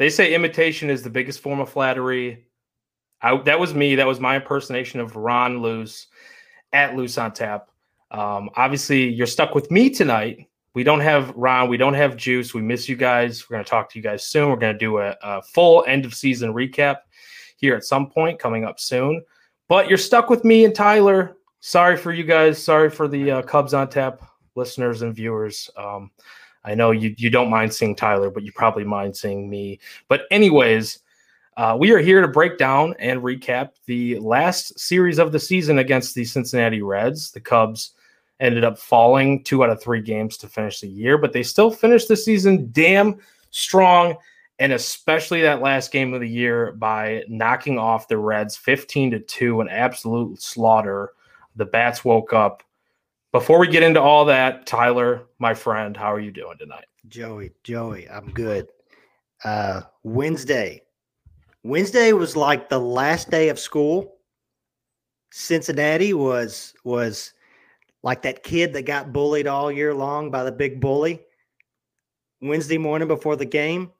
They say imitation is the biggest form of flattery. I, that was me. That was my impersonation of Ron Luce at Loose on Tap. Um, obviously, you're stuck with me tonight. We don't have Ron. We don't have Juice. We miss you guys. We're going to talk to you guys soon. We're going to do a, a full end of season recap here at some point coming up soon. But you're stuck with me and Tyler. Sorry for you guys. Sorry for the uh, Cubs on Tap listeners and viewers. Um, I know you you don't mind seeing Tyler, but you probably mind seeing me. But anyways, uh, we are here to break down and recap the last series of the season against the Cincinnati Reds. The Cubs ended up falling two out of three games to finish the year, but they still finished the season damn strong, and especially that last game of the year by knocking off the Reds 15 to 2, an absolute slaughter. The bats woke up before we get into all that, Tyler, my friend, how are you doing tonight? Joey, Joey, I'm good. Uh, Wednesday. Wednesday was like the last day of school. Cincinnati was was like that kid that got bullied all year long by the big bully. Wednesday morning before the game,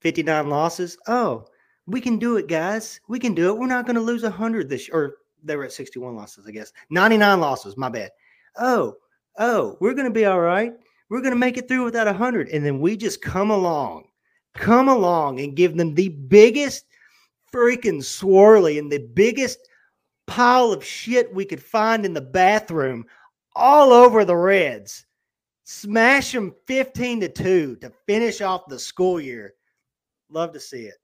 59 losses. Oh, we can do it, guys. We can do it. We're not going to lose 100 this year. or they were at 61 losses, I guess. 99 losses, my bad oh, oh, we're going to be all right. We're going to make it through without a 100. And then we just come along, come along and give them the biggest freaking swirly and the biggest pile of shit we could find in the bathroom all over the Reds. Smash them 15 to 2 to finish off the school year. Love to see it.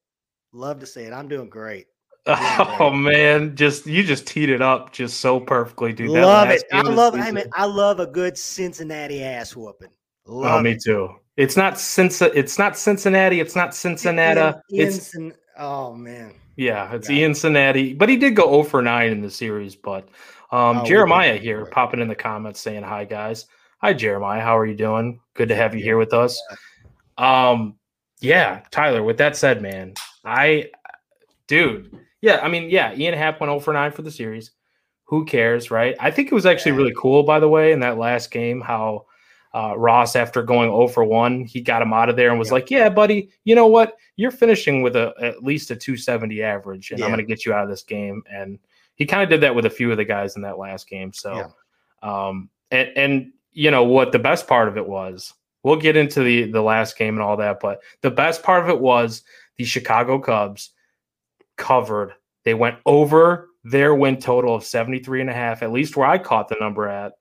Love to see it. I'm doing great. Oh man, just you just teed it up just so perfectly, dude. That love it. I love. I mean, I love a good Cincinnati ass whooping. Oh, love oh, me it. too. It's not Cincy. It's not Cincinnati. It's not Cincinnati. It's oh man. Yeah, it's Ian Cincinnati, but he did go 0 for 9 in the series. But um, oh, Jeremiah here popping in the comments saying hi, guys. Hi, Jeremiah. How are you doing? Good to have you here with us. Um, yeah, Tyler. With that said, man, I, dude, yeah, I mean, yeah, Ian Happ went 0 for 9 for the series. Who cares, right? I think it was actually really cool, by the way, in that last game, how uh, Ross, after going 0 for 1, he got him out of there and was yeah. like, Yeah, buddy, you know what? You're finishing with a at least a 270 average, and yeah. I'm going to get you out of this game. And he kind of did that with a few of the guys in that last game. So, um, and, and, you know, what the best part of it was, we'll get into the, the last game and all that, but the best part of it was the Chicago Cubs covered. They went over their win total of 73 and a half, at least where I caught the number at.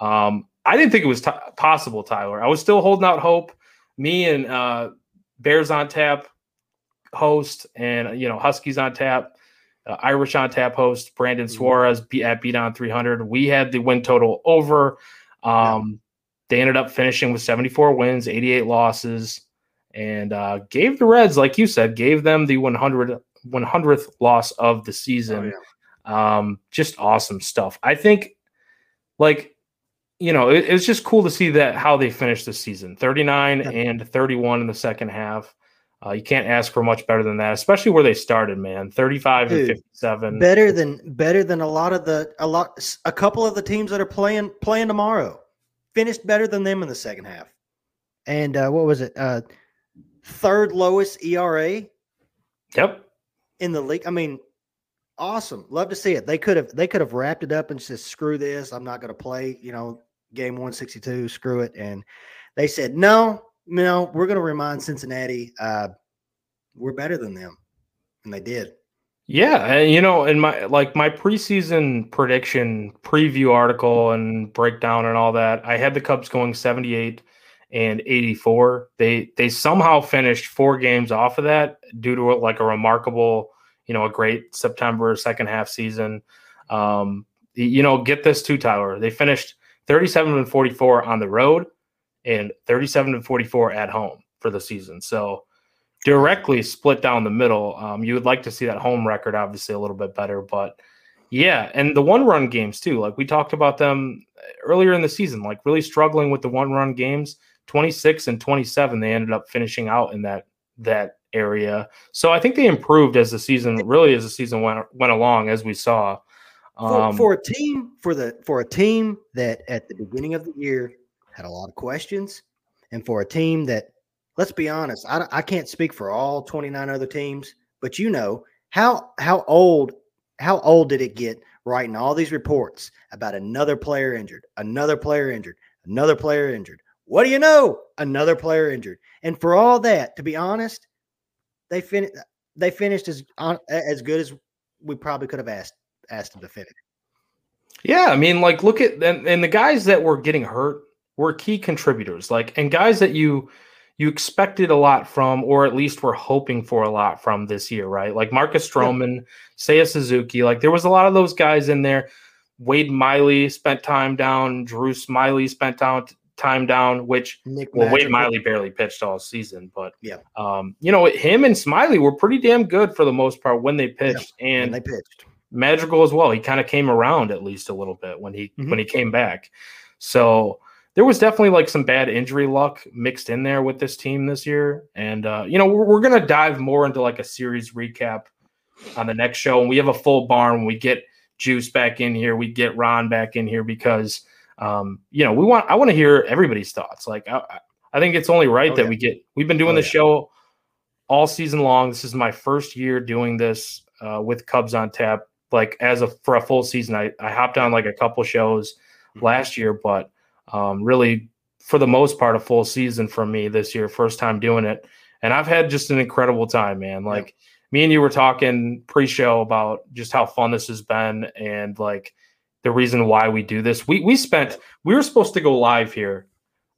Um, I didn't think it was t- possible, Tyler. I was still holding out hope. Me and uh, Bears on tap host and, you know, Huskies on tap, uh, Irish on tap host, Brandon mm-hmm. Suarez be- at Beat on 300. We had the win total over. Um. They ended up finishing with 74 wins, 88 losses, and uh, gave the Reds, like you said, gave them the 100 100th loss of the season. Oh, yeah. um, just awesome stuff. I think, like, you know, it, it's just cool to see that how they finished the season 39 yeah. and 31 in the second half. Uh, you can't ask for much better than that, especially where they started, man. 35 Dude, and 57. Better than better than a lot of the a lot a couple of the teams that are playing playing tomorrow. Finished better than them in the second half. And uh, what was it? Uh, third lowest ERA. Yep in the league. I mean, awesome. Love to see it. They could have they could have wrapped it up and said, screw this. I'm not going to play, you know, game 162, screw it. And they said, no, no, we're going to remind Cincinnati uh, we're better than them. And they did. Yeah, and you know, in my like my preseason prediction preview article and breakdown and all that, I had the Cubs going 78 and 84. They they somehow finished four games off of that due to like a remarkable, you know, a great September second half season. Um, you know, get this too, Tyler. They finished 37 and 44 on the road and 37 and 44 at home for the season. So directly split down the middle. Um, you would like to see that home record obviously a little bit better, but yeah, and the one run games too. Like we talked about them earlier in the season, like really struggling with the one run games. 26 and 27 they ended up finishing out in that that area so i think they improved as the season really as the season went went along as we saw For, um, for a team for the for a team that at the beginning of the year had a lot of questions, and for a team that, let's be honest, I, I can't speak for all 29 other teams, but you know how how old how old did it get writing all these reports about another player injured, another player injured, another player injured. What do you know? Another player injured. And for all that, to be honest, they finished they finished as as good as we probably could have asked asked them to finish. Yeah, I mean, like look at and, and the guys that were getting hurt were key contributors, like and guys that you you expected a lot from, or at least were hoping for a lot from this year, right? Like Marcus Stroman, yeah. Seiya Suzuki, like there was a lot of those guys in there. Wade Miley spent time down. Drew Smyly spent down time down, which Nick well, Wade Miley barely pitched all season, but yeah, um, you know, him and Smyly were pretty damn good for the most part when they pitched, yeah, and they pitched. Madrigal as well. He kind of came around at least a little bit when he mm-hmm. when he came back. So there was definitely like some bad injury luck mixed in there with this team this year. And uh, you know, we're, we're gonna dive more into like a series recap on the next show, and we have a full barn when we get Juice back in here, we get Ron back in here because um, you know we want I want to hear everybody's thoughts. Like I, I think it's only right oh, that yeah. we get we've been doing oh, the yeah. show all season long. This is my first year doing this uh, with Cubs on tap. Like as a for a full season, I, I hopped on like a couple shows mm-hmm. last year, but um, really, for the most part, a full season for me this year, first time doing it, and I've had just an incredible time, man. Like yeah. me and you were talking pre-show about just how fun this has been, and like the reason why we do this. We we spent we were supposed to go live here.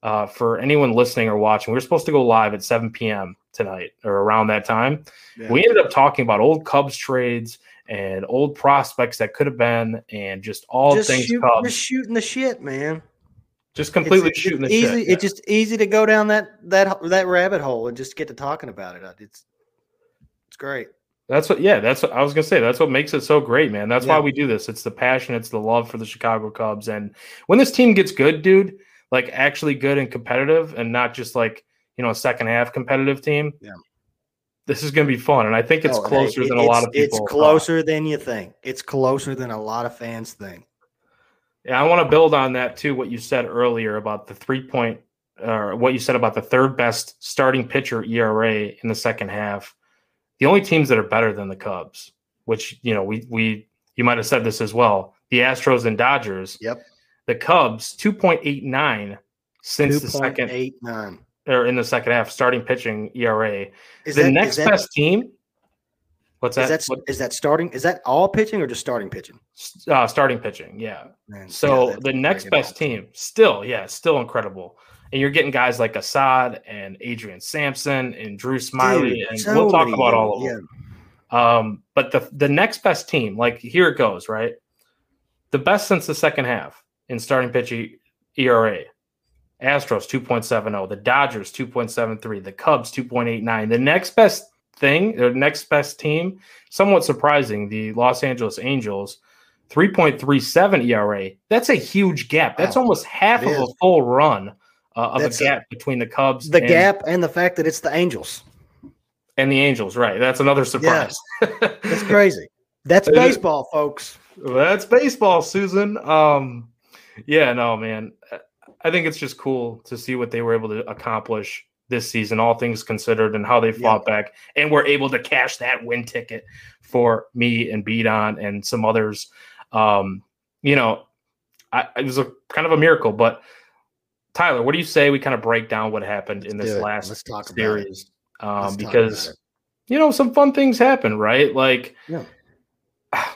Uh, for anyone listening or watching, we were supposed to go live at 7 p.m. tonight or around that time. Yeah. We ended up talking about old Cubs trades and old prospects that could have been, and just all just things shoot, Cubs. Just shooting the shit, man. Just completely it's, shooting it's the easy. shit. It's just easy to go down that that that rabbit hole and just get to talking about it. It's it's great. That's what. Yeah, that's what I was gonna say. That's what makes it so great, man. That's yeah. why we do this. It's the passion. It's the love for the Chicago Cubs. And when this team gets good, dude, like actually good and competitive, and not just like you know a second half competitive team. Yeah. This is going to be fun, and I think it's oh, closer hey, than a lot of people. It's closer thought. than you think. It's closer than a lot of fans think. Yeah, I want to build on that too. What you said earlier about the three point, or what you said about the third best starting pitcher ERA in the second half. The only teams that are better than the Cubs, which you know we we you might have said this as well, the Astros and Dodgers. Yep. The Cubs two point eight nine since 2. the second eight nine or in the second half starting pitching ERA. Is the that, next that, best team What's that? Is that, is that starting? Is that all pitching or just starting pitching? Uh, starting pitching, yeah. Man, so yeah, the next best team, still, yeah, still incredible. And you're getting guys like Assad and Adrian Sampson and Drew Smyly, Dude, and so we'll talk about all of them. Um, but the the next best team, like here it goes, right? The best since the second half in starting pitching ERA. Astros 2.70, the Dodgers 2.73, the Cubs 2.89. The next best thing, their next best team, somewhat surprising, the Los Angeles Angels, 3.37 ERA. That's a huge gap. That's wow. almost half it of is. a full run uh, of That's a gap a, between the Cubs. The and, gap and the fact that it's the Angels. And the Angels, right. That's another surprise. Yeah. That's crazy. That's baseball, folks. That's baseball, Susan. Um, yeah, no, man. I think it's just cool to see what they were able to accomplish this season, all things considered, and how they fought yeah. back and were able to cash that win ticket for me and Beat on and some others. Um, you know, I, it was a kind of a miracle. But Tyler, what do you say we kind of break down what happened Let's in this last series? Um, because you know some fun things happen, right? Like. Yeah.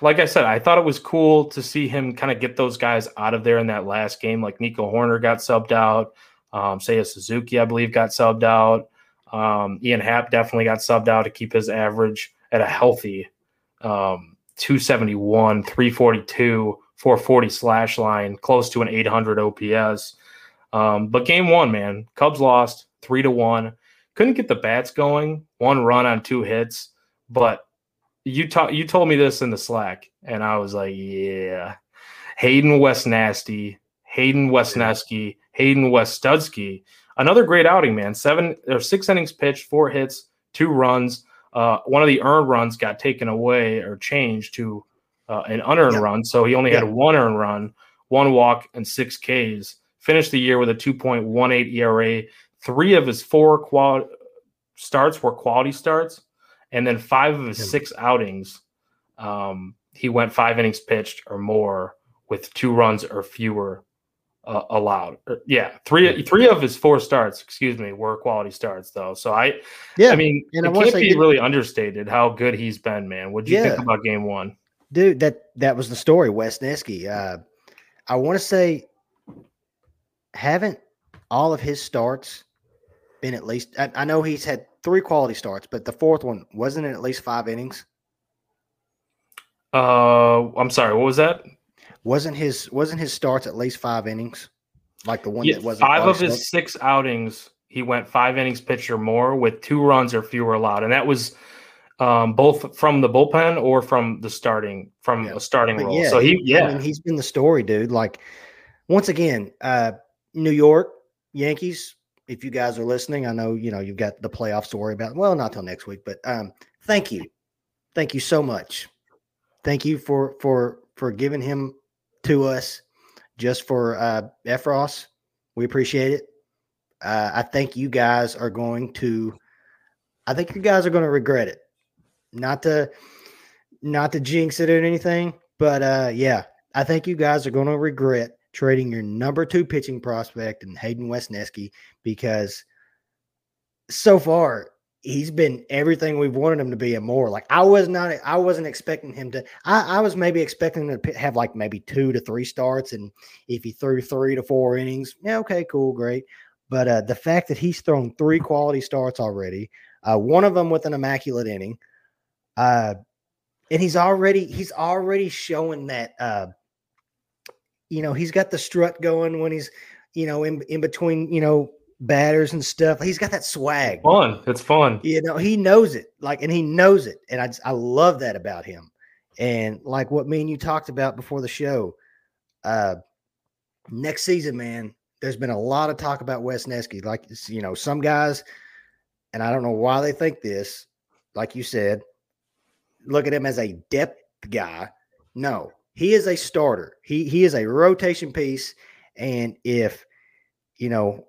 Like I said, I thought it was cool to see him kind of get those guys out of there in that last game. Like Nico Hoerner got subbed out. Um, Seiya Suzuki, I believe, got subbed out. Um, Ian Happ definitely got subbed out to keep his average at a healthy um, 271, 342, 440 slash line, close to an 800 OPS. Um, but game one, man, Cubs lost three to one. Couldn't get the bats going. One run on two hits, but you ta- you told me this in the Slack, and I was like, yeah, Hayden Wesnasty, Hayden Wesneski Hayden Westudski. Another great outing, man. Seven or six innings pitched, four hits, two runs. Uh, one of the earned runs got taken away or changed to uh, an unearned yeah. run. So he only yeah. had one earned run, one walk, and six Ks. Finished the year with a 2.18 ERA. Three of his four qual- starts were quality starts, and then five of his six outings, um, he went five innings pitched or more with two runs or fewer uh, allowed. Er, yeah, three three of his four starts, excuse me, were quality starts though. So I, yeah, I mean, and it I can't be really understated how good he's been, man. What do you yeah. think about Game One, dude? That that was the story. Wesneski. Uh, I want to say, haven't all of his starts been at least? I, I know he's had three quality starts, but the fourth one wasn't it at least five innings. Uh, I'm sorry. What was that? Wasn't his wasn't his starts at least five innings? Like the one yeah, that wasn't five of his six outings, he went five innings pitch or more with two runs or fewer allowed, and that was um, both from the bullpen or from the starting from yeah. a starting but role. Yeah, so he, yeah, I mean, he's been the story, dude. Like once again, uh, New York Yankees. If you guys are listening, I know you know you've got the playoffs to worry about. Well, not till next week, but um, thank you, thank you so much. Thank you for for for giving him to us just for uh, Effross. We appreciate it. Uh, I think you guys are going to. I think you guys are going to regret it. Not to, not to jinx it or anything, but uh, yeah, I think you guys are going to regret trading your number two pitching prospect and Hayden Wesneski because so far he's been everything we've wanted him to be and more. Like I was not, I wasn't expecting him to. I, I was maybe expecting him to have like maybe two to three starts, and if he threw three to four innings, yeah, okay, cool, great. But uh, the fact that he's thrown three quality starts already, uh, one of them with an immaculate inning, uh, and he's already he's already showing that. You know, he's got the strut going when he's, you know, in in between, you know, batters and stuff. He's got that swag. Fun. It's fun. You know, he knows it. Like, and he knows it. And I, I love that about him. And like what me and you talked about before the show, uh, next season, man, there's been a lot of talk about Wesneski. Like, you know, some guys, and I don't know why they think this, like you said, look at him as a depth guy. No, he is a starter. He he is a rotation piece. And if you know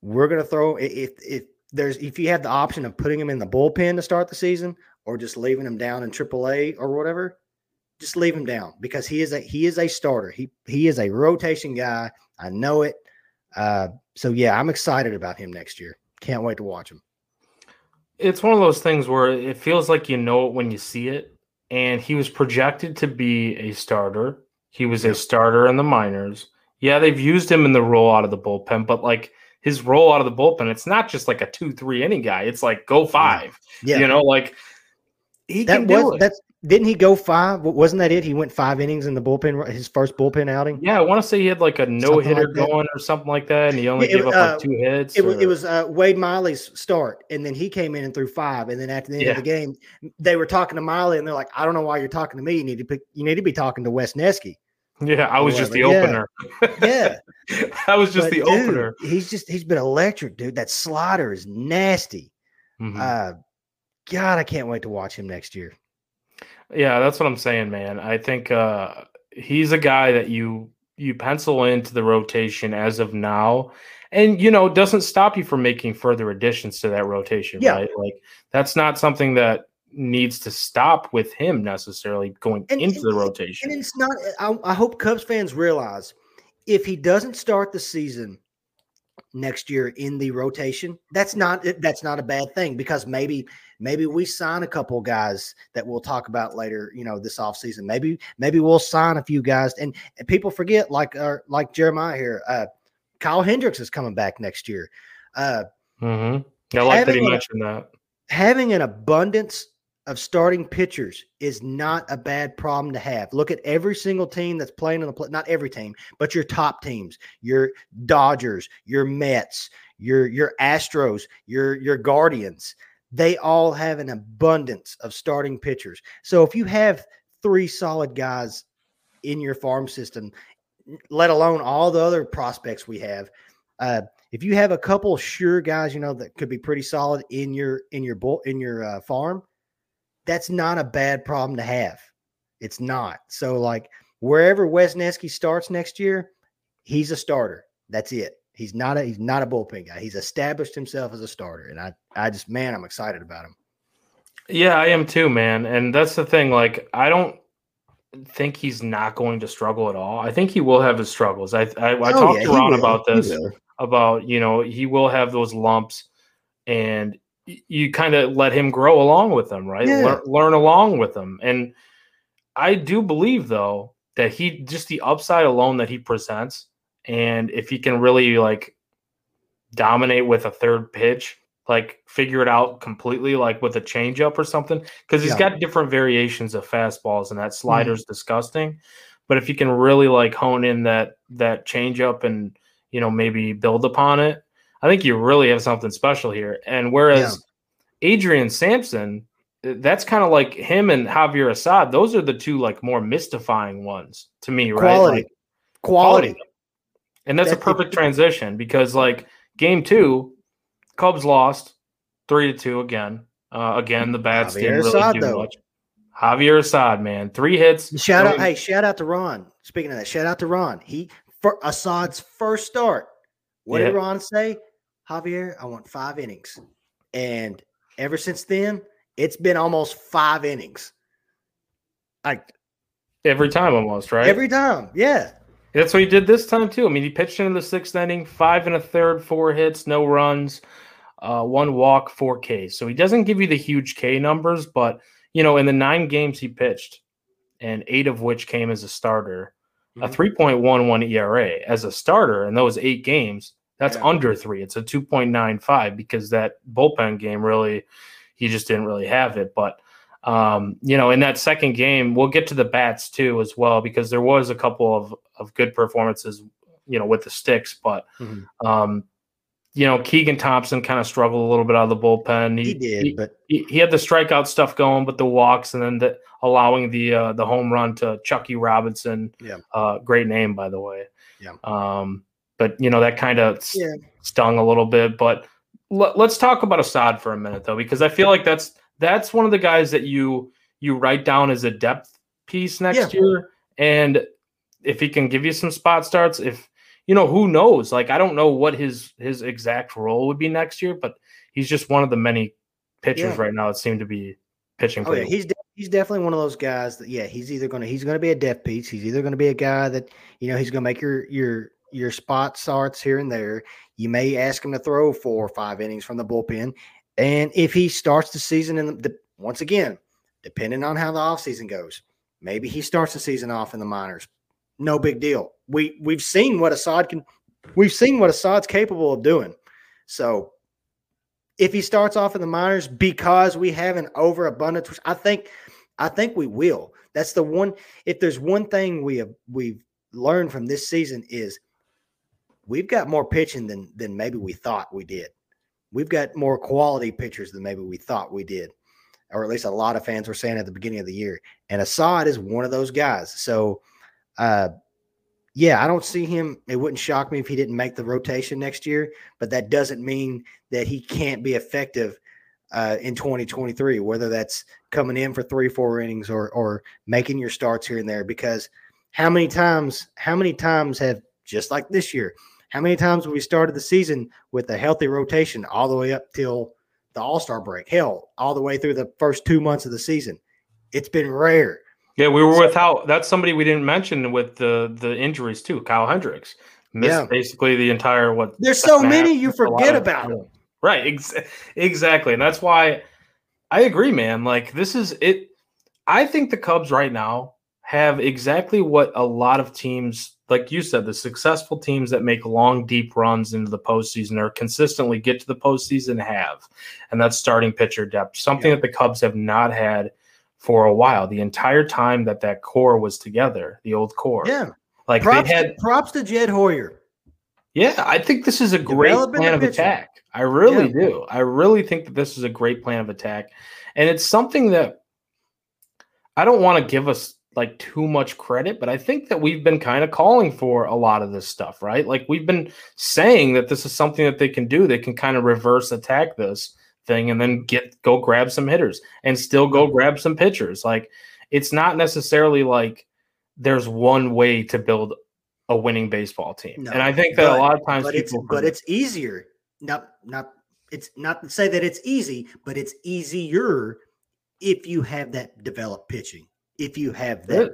we're to throw if if there's if you have the option of putting him in the bullpen to start the season or just leaving him down in AAA or whatever, just leave him down because he is a he is a starter. He he is a rotation guy. I know it. Uh, so yeah, I'm excited about him next year. Can't wait to watch him. It's one of those things where it feels like you know it when you see it. And he was projected to be a starter. He was a starter in the minors. Yeah, they've used him in the role out of the bullpen, but like his role out of the bullpen. It's not just like a two, three inning guy. It's like go five. Yeah. You know, like he that can was, do it. That's didn't he go five? Wasn't that it? He went five innings in the bullpen, his first bullpen outing. Yeah, I want to say he had like a no hitter like going or something like that, and he only yeah, gave up uh, like two hits. It, or... it was uh, Wade Miley's start, and then he came in and threw five, and then at the end yeah. of the game, they were talking to Miley, and they're like, "I don't know why you're talking to me. You need to pick, you need to be talking to Wesneski." Yeah, I was just the opener. Yeah. I was just but the dude, opener. He's just he's been electric, dude. That slider is nasty. Mm-hmm. Uh God, I can't wait to watch him next year. Yeah, that's what I'm saying, man. I think uh he's a guy that you you pencil into the rotation as of now and you know doesn't stop you from making further additions to that rotation yeah. right like that's not something that needs to stop with him necessarily going and, into the rotation. And it's not. I, I, hope Cubs fans realize if he doesn't start the season next year in the rotation, that's not that's not a bad thing because maybe maybe we sign a couple guys that we'll talk about later. You know, this offseason. Maybe maybe we'll sign a few guys. And, and people forget like uh, like Jeremiah here. Uh, Kyle Hendricks is coming back next year. Uh, mm-hmm. I like that he mentioned that having an abundance of starting pitchers is not a bad problem to have. Look at every single team that's playing in the play, not every team, but your top teams, your Dodgers, your Mets, your your Astros, your your Guardians. They all have an abundance of starting pitchers. So if you have three solid guys in your farm system, let alone all the other prospects we have, uh, if you have a couple sure guys, you know that could be pretty solid in your in your bull in your uh, farm, that's not a bad problem to have. It's not. So like wherever Wesneski starts next year, he's a starter. That's it. He's not a he's not a bullpen guy. He's established himself as a starter, and I I just man, I'm excited about him. Yeah, I am too, man. And that's the thing. Like, I don't think he's not going to struggle at all. I think he will have his struggles. I I, I oh, talked yeah, to Ron about this about you know he will have those lumps, and you kind of let him grow along with them, right? Yeah. Learn, learn along with them, and I do believe though that he just the upside alone that he presents and if he can really like dominate with a third pitch, like figure it out completely, like with a changeup or something, because he's yeah. got different variations of fastballs, and that mm-hmm. slider's mm-hmm. disgusting. But if you can really like hone in that that changeup and you know maybe build upon it, I think you really have something special here. And whereas yeah. Adrian Sampson, that's kind of like him and Javier Assad. Those are the two like more mystifying ones to me, right? Quality, like, quality. quality. And that's, that's a perfect transition because like game two, Cubs lost three to two again. Uh, again, the bats Javier didn't really Assad, do though. much. Javier Assad, man, three hits. Shout out, hey, shout out to Ron. Speaking of that, shout out to Ron. He for Assad's first start. What yeah. did Ron say? Javier, I want five innings, and ever since then, it's been almost five innings. Like every time, almost right. Every time, yeah. That's what he did this time too. I mean, he pitched into the sixth inning, five and a third, four hits, no runs, uh, one walk, four Ks. So he doesn't give you the huge K numbers, but you know, in the nine games he pitched, and eight of which came as a starter, mm-hmm. a 3.11 ERA as a starter in those eight games. That's yeah. under three. It's a 2.95 because that bullpen game really, he just didn't really have it. But um, you know, in that second game, we'll get to the bats too as well because there was a couple of of good performances, you know, with the sticks. But mm-hmm. um, you know, Keegan Thompson kind of struggled a little bit out of the bullpen. He, he did, he, but he, he, had the strikeout stuff going, but the walks and then the, allowing the uh, the home run to Chuckie Robinson. Yeah, uh, great name by the way. Yeah. Um, but you know that kind of yeah. stung a little bit. But l- let's talk about Assad for a minute though, because I feel like that's that's one of the guys that you you write down as a depth piece next yeah. year. And if he can give you some spot starts, if you know, who knows? Like I don't know what his his exact role would be next year, but he's just one of the many pitchers yeah. right now that seem to be pitching. Oh, yeah. he's de- he's definitely one of those guys that yeah, he's either gonna he's gonna be a depth piece. He's either gonna be a guy that you know he's gonna make your your your spot starts here and there. You may ask him to throw four or five innings from the bullpen, and if he starts the season in the, the once again, depending on how the offseason goes, maybe he starts the season off in the minors. No big deal. We we've seen what Assad can we've seen what Assad's capable of doing. So if he starts off in the minors because we have an overabundance, I think I think we will. That's the one if there's one thing we have we've learned from this season is we've got more pitching than than maybe we thought we did we've got more quality pitchers than maybe we thought we did, or at least a lot of fans were saying at the beginning of the year. And Assad is one of those guys. So, uh, yeah, I don't see him. It wouldn't shock me if he didn't make the rotation next year, but that doesn't mean that he can't be effective uh, in 2023, whether that's coming in for three, four innings or or making your starts here and there. Because how many times, how many times have just like this year, how many times have we started the season with a healthy rotation all the way up till the All Star break? Hell, all the way through the first two months of the season. It's been rare. Yeah, we were so, without. That's somebody we didn't mention with the the injuries too. Kyle Hendricks missed yeah. basically the entire what. There's so many you forget about them. Right, ex- exactly, and that's why I agree, man. Like this is it. I think the Cubs right now have exactly what a lot of teams like you said, the successful teams that make long, deep runs into the postseason or consistently get to the postseason have, and that's starting pitcher depth, something yeah. that the Cubs have not had for a while. The entire time that that core was together, the old core, yeah, like props they had to, props to Jed Hoyer. Yeah, I think this is a great plan of attack. I really yeah. do. I really think that this is a great plan of attack, and it's something that I don't want to give us like too much credit, but I think that we've been kind of calling for a lot of this stuff, right? Like we've been saying that this is something that they can do. They can kind of reverse attack this thing and then get go grab some hitters and still go grab some pitchers. Like it's not necessarily like there's one way to build a winning baseball team. No, and I think that but, a lot of times but it's but it's easier. Not not it's not to say that it's easy, but it's easier if you have that developed pitching. If you have that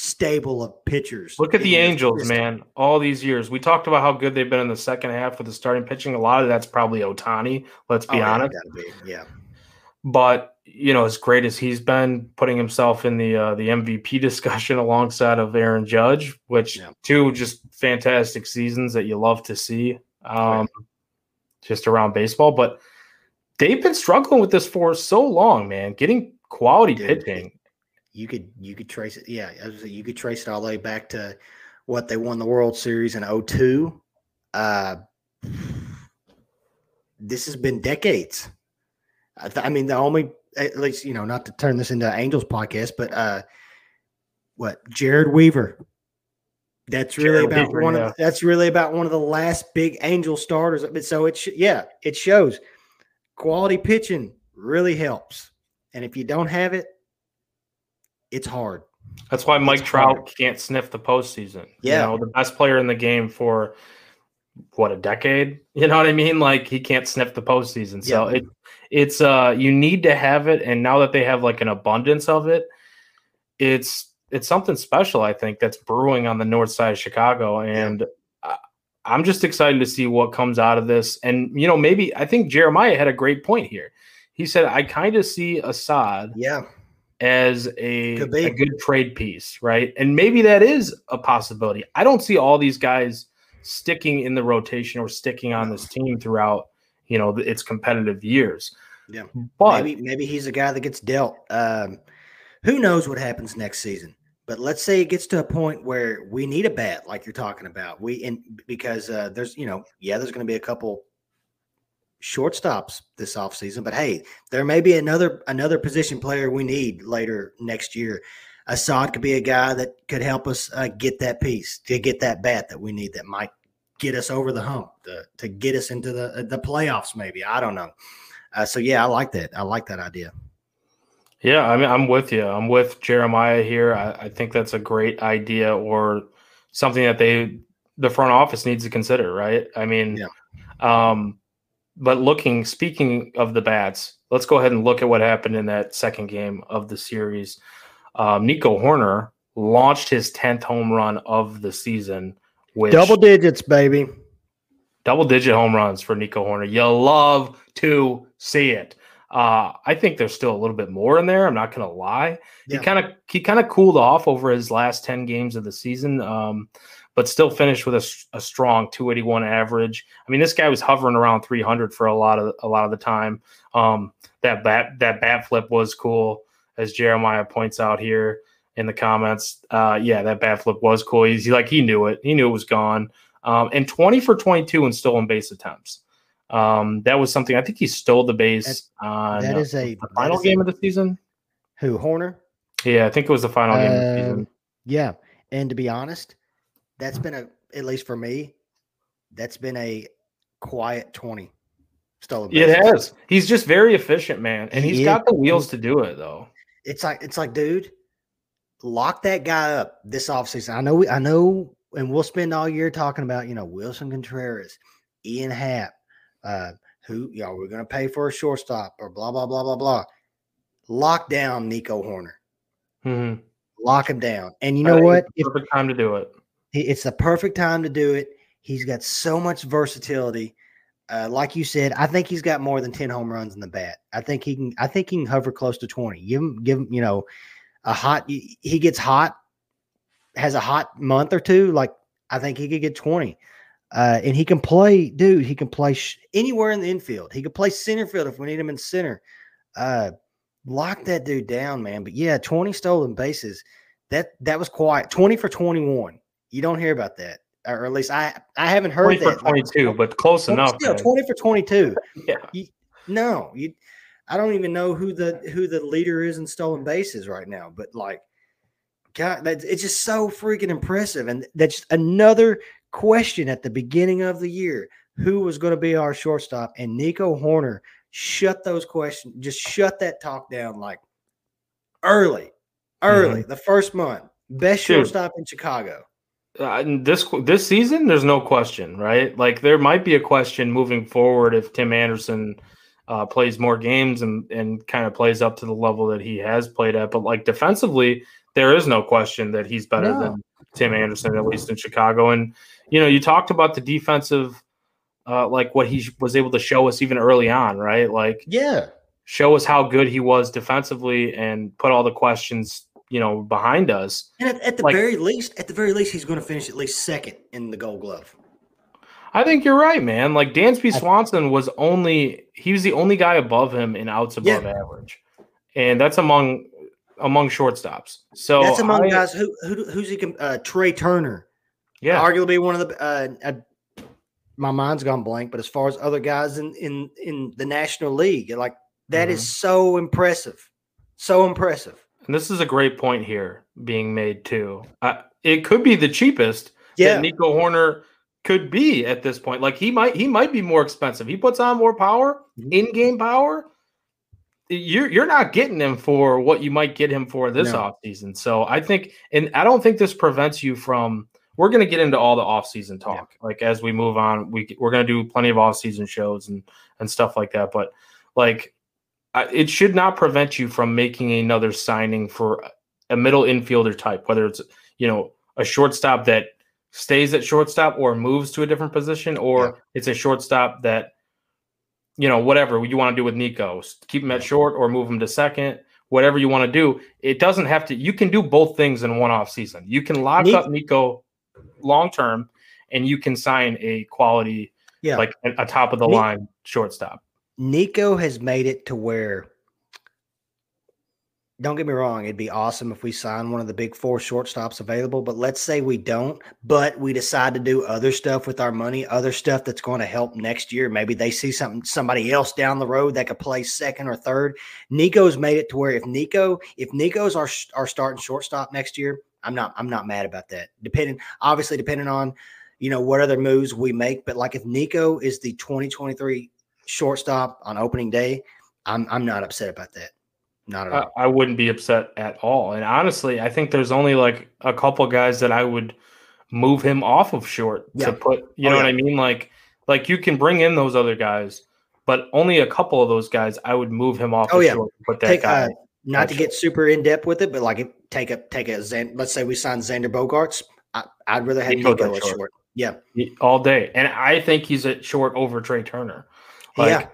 stable of pitchers. Look at the Angels, system. man. All these years, we talked about how good they've been in the second half with the starting pitching. A lot of that's probably Ohtani. Let's be oh, honest. Be. Yeah. But you know, as great as he's been, putting himself in the uh, the MVP discussion alongside of Aaron Judge, which yeah. two just fantastic seasons that you love to see, um, right. just around baseball. But they've been struggling with this for so long, man. Getting quality Dude, pitching you could you could trace it. Yeah, you could trace it all the way back to what they won the World Series in 02. Uh, this has been decades. I, th- I, mean, the only at least you know not to turn this into Angels podcast, but uh, what Jered Weaver. That's really Jered about Weaver, one yeah. of that's really about one of the last big Angel starters. But So it sh- yeah, it shows quality pitching really helps, and if you don't have it, it's hard. That's why Mike it's Trout hard. can't sniff the postseason. Yeah, you know, the best player in the game for what a decade. You know what I mean? Like he can't sniff the postseason. So yeah. it it's uh you need to have it, and now that they have like an abundance of it, it's it's something special. I think that's brewing on the north side of Chicago, and. Yeah. I'm just excited to see what comes out of this. And, you know, maybe I think Jeremiah had a great point here. He said, I kind of see Assad yeah as a, a good trade piece, right? And maybe that is a possibility. I don't see all these guys sticking in the rotation or sticking on this team throughout, you know, its competitive years. Yeah, but maybe maybe he's a guy that gets dealt. Um, who knows what happens next season? But let's say it gets to a point where we need a bat, like you're talking about. We and because uh, there's you know yeah, there's going to be a couple shortstops this offseason. But hey, there may be another another position player we need later next year. Assad could be a guy that could help us uh, get that piece to get that bat that we need that might get us over the hump to, to get us into the uh, the playoffs. Maybe I don't know. Uh, so yeah, I like that. I like that idea. Yeah, I mean, I'm with you. I'm with Jeremiah here. I, I think that's a great idea or something that they the front office needs to consider. Right? I mean, yeah. um, but looking, speaking of the bats, let's go ahead and look at what happened in that second game of the series. Um, Nico Hoerner launched his 10th home run of the season. Which, double digits, baby. Double digit home runs for Nico Hoerner. You love to see it. Uh, I think there's still a little bit more in there. I'm not gonna lie. Yeah. He kind of he kind of cooled off over his last 10 games of the season. Um, but still finished with a, a, strong 281 average. I mean, this guy was hovering around 300 for a lot of a lot of the time. Um, that bat that bat flip was cool, as Jeremiah points out here in the comments. Uh, yeah, that bat flip was cool. He's he, like he knew it. He knew it was gone. Um, and 20 for 22 in stolen base attempts. Um, that was something I think he stole the base that, on that is a the final game a, of the season. Who Hoerner? Yeah, I think it was the final uh, game of the season. Yeah, and to be honest, that's been a at least for me, that's been a quiet 20 stolen bases. It has. He's just very efficient, man. And he he's is. got the wheels to do it though. It's like it's like, dude, lock that guy up this offseason. I know I know, and we'll spend all year talking about, you know, Willson Contreras, Ian Happ, uh, who y'all we're gonna pay for a shortstop or blah blah blah blah blah. Lock down Nico Hoerner. Mm-hmm. Lock him down. And you know what? Perfect if, time to do it it's the perfect time to do it. He's got so much versatility. Uh, like you said, I think he's got more than 10 home runs in the bat. I think he can, I think he can hover close to 20. Give him, give him, you know, a hot, he gets hot, has a hot month or two. Like, I think he could get 20. Uh, and he can play, dude, he can play sh- anywhere in the infield. He could play center field if we need him in center. Uh, lock that dude down, man. But yeah, 20 stolen bases. That that was quiet. 20 for 21. You don't hear about that, or at least I I haven't heard 20 that. for 22, but close 20, enough. Still, 20 for 22. yeah. You, no, you. I don't even know who the who the leader is in stolen bases right now, but like, God, that, it's just so freaking impressive, and that's another question at the beginning of the year: who was going to be our shortstop? And Nico Hoerner shut those questions, just shut that talk down like early early, mm-hmm. the first month, best Dude, shortstop in Chicago. Uh, this this season, there's no question, right? Like there might be a question moving forward if Tim Anderson uh, plays more games and and kind of plays up to the level that he has played at. But like defensively, there is no question that he's better no. than Tim Anderson, at least in Chicago. And you know, you talked about the defensive, uh, like what he was able to show us even early on, right? Like, yeah, show us how good he was defensively and put all the questions you know behind us. And at, at the like, very least, at the very least, he's going to finish at least second in the Gold Glove. I think you're right, man. Like Dansby Swanson was only he was the only guy above him in outs above yeah. average, and that's among among shortstops. So that's among I, guys who, who who's he? Uh, Trea Turner, yeah, arguably one of the. Uh, uh, my mind's gone blank, but as far as other guys in in in the National League, like that mm-hmm. is so impressive, so impressive. And this is a great point here being made too. Uh, it could be the cheapest yeah. that Nico Hoerner could be at this point. Like he might he might be more expensive. He puts on more power, mm-hmm. in-game power. You're you're not getting him for what you might get him for this no. offseason. So I think and I don't think this prevents you from we're going to get into all the offseason talk. Yeah. Like as we move on, we we're going to do plenty of offseason shows and and stuff like that, but like it should not prevent you from making another signing for a middle infielder type, whether it's you know a shortstop that stays at shortstop or moves to a different position, or yeah. it's a shortstop that you know whatever you want to do with Nico, keep him at short or move him to second, whatever you want to do. It doesn't have to. You can do both things in one off season. You can lock up Nico long term, and you can sign a quality, yeah. like a, a top of the line shortstop. Nico has made it to where don't get me wrong, it'd be awesome if we sign one of the big four shortstops available, but let's say we don't, but we decide to do other stuff with our money, other stuff that's going to help next year. Maybe they see something somebody else down the road that could play second or third. Nico's made it to where if Nico, if Nico's our our starting shortstop next year, I'm not I'm not mad about that. Depending obviously depending on you know what other moves we make, but like if Nico is the 2023 shortstop on opening day, I'm I'm not upset about that. Not at all. I, I wouldn't be upset at all. And honestly, I think there's only like a couple guys that I would move him off of short yeah. to put. You oh, know yeah. what I mean? Like like you can bring in those other guys, but only a couple of those guys I would move him off. Oh of yeah, short put that take, guy. Uh, not to short. get super in depth with it, but like take a take a let's say we sign Xander Bogaerts. I, would rather have Nico, Nico at short. short. Yeah, all day, and I think he's at short over Trea Turner. Like, yeah.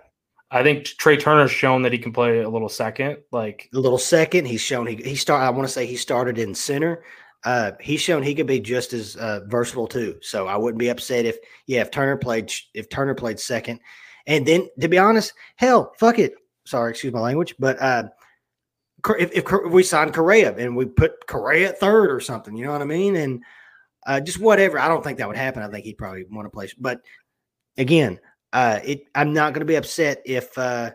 I think Trea Turner's shown that he can play a little second, like a little second. He's shown he he start. I want to say he started in center. Uh, he's shown he could be just as uh, versatile too. So I wouldn't be upset if yeah if Turner played if Turner played second, and then to be honest, hell, fuck it. Sorry, excuse my language, but uh, if, if we signed Correa and we put Correa at third or something, you know what I mean, and uh, just whatever. I don't think that would happen. I think he'd probably want to play, but again, uh, it, I'm not going to be upset if uh,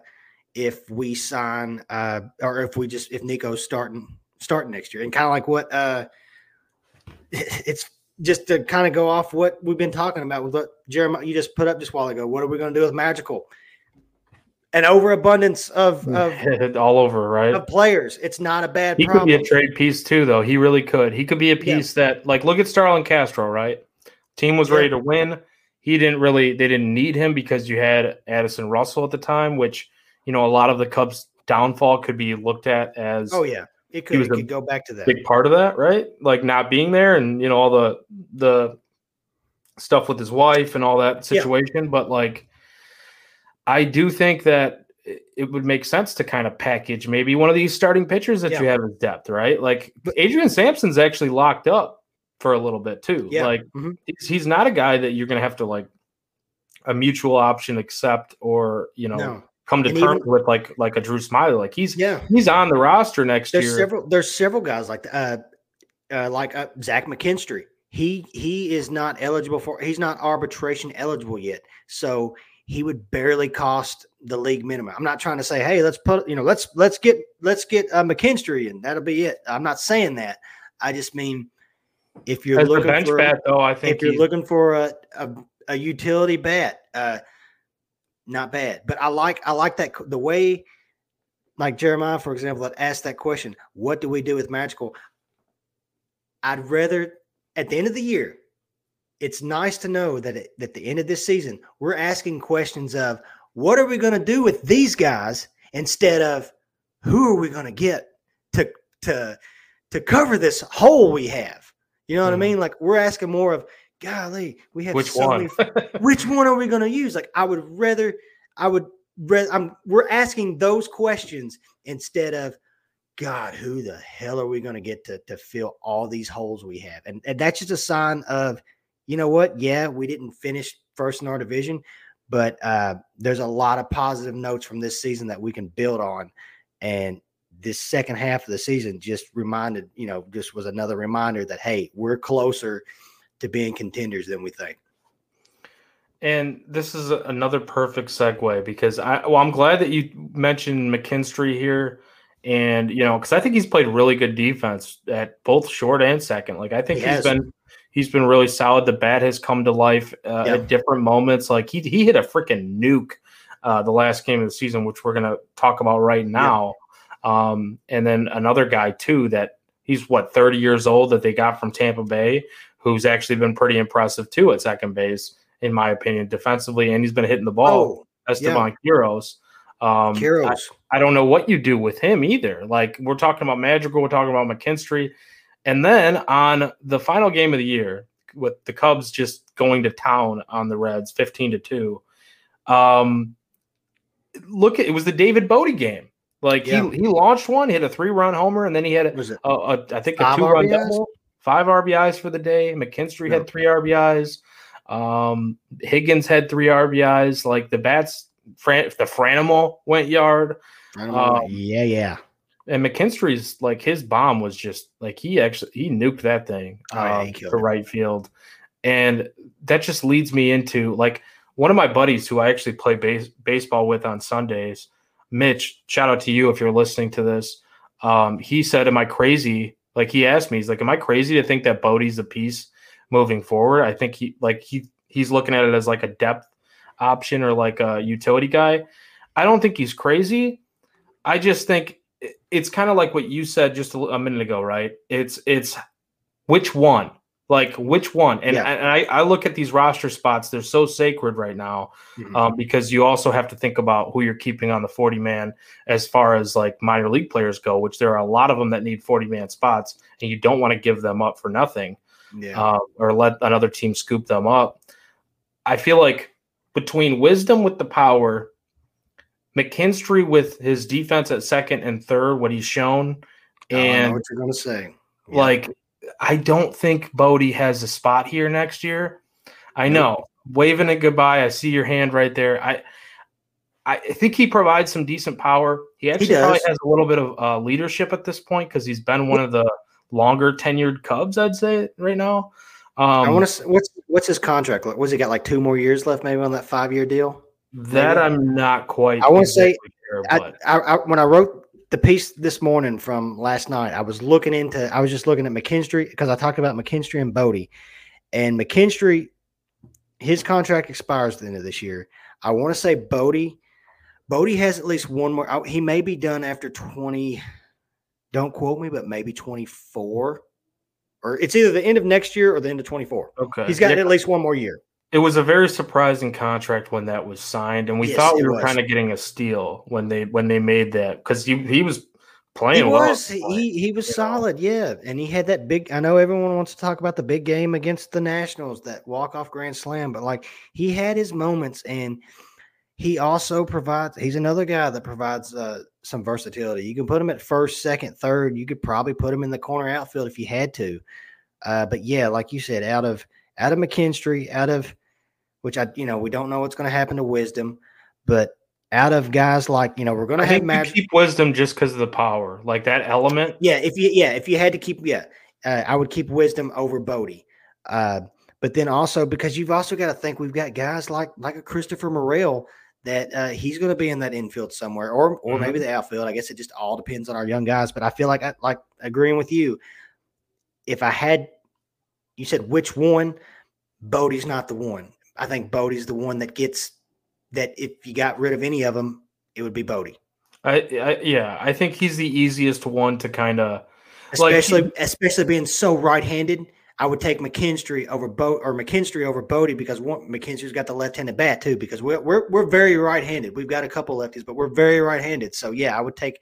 if we sign uh, or if we just if Nico's starting starting next year, and kind of like what uh, it's just to kind of go off what we've been talking about with what Jeremiah you just put up just a while ago. What are we going to do with Madrigal? An overabundance of, of all over, right? Of players. It's not a bad. He problem. could be a trade piece too, though. He really could. He could be a piece yeah. that, like, look at Starlin Castro, right? Team was yeah. ready to win he didn't really they didn't need him because you had Addison Russell at the time, which you know a lot of the Cubs' downfall could be looked at as oh yeah, it could, it could go back to that big part of that, right? Like not being there and you know all the the stuff with his wife and all that situation, yeah. but like I do think that it would make sense to kind of package maybe one of these starting pitchers that yeah. you have in depth, right? Like Adrian Sampson's actually locked up for a little bit too. Yeah. Like mm-hmm. he's, not a guy that you're going to have to like a mutual option accept or, you know, no. come to and terms even, with like like a Drew Smyly. Like he's yeah, he's on the roster next there's year. Several there's several guys like uh, uh like uh, Zach McKinstry. He he is not eligible for he's not arbitration eligible yet. So he would barely cost the league minimum. I'm not trying to say, hey, let's put you know, let's let's get let's get uh, McKinstry and that'll be it. I'm not saying that. I just mean if you're As looking bench for bat, though, I think if you're looking for a, a, a utility bat, uh, not bad. But I like I like that the way like Jeremiah, for example, that asked that question, what do we do with Madrigal? I'd rather at the end of the year, it's nice to know that at, at the end of this season, we're asking questions of what are we going to do with these guys instead of who are we going to get to to to cover this hole we have. You know what mm. I mm-hmm. mean? Like we're asking more of golly, we have which so one? Many, which one are we going to use? Like I would rather I would rather I'm we're asking those questions instead of God, who the hell are we going to get to to fill all these holes we have? And, and that's just a sign of, you know what? Yeah, we didn't finish first in our division, but uh, there's a lot of positive notes from this season that we can build on. And this second half of the season just reminded, you know, just was another reminder that hey, we're closer to being contenders than we think. And this is another perfect segue because I well, I'm glad that you mentioned McKinstry here, and you know, because I think he's played really good defense at both short and second. Like I think he has been he's been really solid. The bat has come to life uh, at different moments. Like he he hit a freaking nuke uh, the last game of the season, which we're gonna talk about right now. Um, and then another guy too that he's what 30 years old that they got from Tampa Bay, who's actually been pretty impressive too at second base in my opinion, defensively, and he's been hitting the ball. Oh, Esteban yeah. Quiroz. Um, I, I, don't know what you do with him either. Like we're talking about Madrigal, we're talking about McKinstry, and then on the final game of the year, with the Cubs just going to town on the Reds, fifteen to two. Um, look, it was the David Bote game. Like yeah. he he launched one, hit a three run homer, and then he had a, a, a I think a two run double, five RBIs for the day. McKinstry had three RBIs. Um, Higgins had three RBIs. Like the bats, Fran, the Franimal went yard. Um, yeah, yeah. And McKinstry's like his bomb was just like he actually he nuked that thing oh, um, to right field, and that just leads me into like one of my buddies who I actually play base, baseball with on Sundays. Mitch, shout out to you if you're listening to this. Um, he said, "Am I crazy?" Like he asked me, he's like, "Am I crazy to think that Bote's a piece moving forward. I think he like he he's looking at it as like a depth option or like a utility guy. I don't think he's crazy. I just think it's kind of like what you said just a, a, minute ago, right? It's it's which one, like which one, and, yeah. and I, I look at these roster spots; they're so sacred right now mm-hmm. um, because you also have to think about who you're keeping on the 40 man as far as like minor league players go, which there are a lot of them that need 40 man spots, and you don't want to give them up for nothing yeah. uh, or let another team scoop them up. I feel like between wisdom with the power, McKinstry with his defense at second and third, what he's shown, and what you're going to say. Yeah. Like, I don't think Bote has a spot here next year. I know, waving it goodbye. I see your hand right there. I. I think he provides some decent power. He actually he probably has a little bit of uh, leadership at this point because he's been one of the longer tenured Cubs, I'd say right now. Um, I want to. What's what's his contract? Like was he got like two more years left, maybe on that five year deal? That maybe? I'm not quite. I want to say, sure, I, I, I, when I wrote the piece this morning from last night, I was looking into. I was just looking at McKinstry because I talked about McKinstry and Bote. and McKinstry, his contract expires at the end of this year. I want to say Bote, Bote has at least one more. He may be done after twenty don't quote me, but maybe 24 or it's either the end of next year or the end of 24. Okay. He's got yeah. at least one more year. It was a very surprising contract when that was signed, and we yes, thought we were kind of getting a steal when they when they made that because he he was playing he was well. he he was solid, yeah, and he had that big. I know everyone wants to talk about the big game against the Nationals, that walk off grand slam, but like he had his moments, and he also provides. He's another guy that provides uh, some versatility. You can put him at first, second, third. You could probably put him in the corner outfield if you had to. Uh, but yeah, like you said, out of out of McKinstry, out of which I you know we don't know what's going to happen to Wisdom, but out of guys like you know we're going to have magic. keep Wisdom just because of the power, like that element. Yeah, if you yeah if you had to keep yeah, uh, I would keep Wisdom over Bote. Uh, but then also because you've also got to think we've got guys like like a Christopher Morel that uh, he's going to be in that infield somewhere, or or mm-hmm. maybe the outfield. I guess it just all depends on our young guys. But I feel like I, like agreeing with you. If I had, you said which one, Bote's not the one. I think Bote's the one that gets that. If you got rid of any of them, it would be Bote. I, I, yeah, I think he's the easiest one to kind of, especially like, especially being so right-handed. I would take McKinstry over Bo or McKinstry over Bote because one, McKinstry's got the left-handed bat too. Because we're we're we're very right-handed. We've got a couple lefties, but we're very right-handed. So yeah, I would take.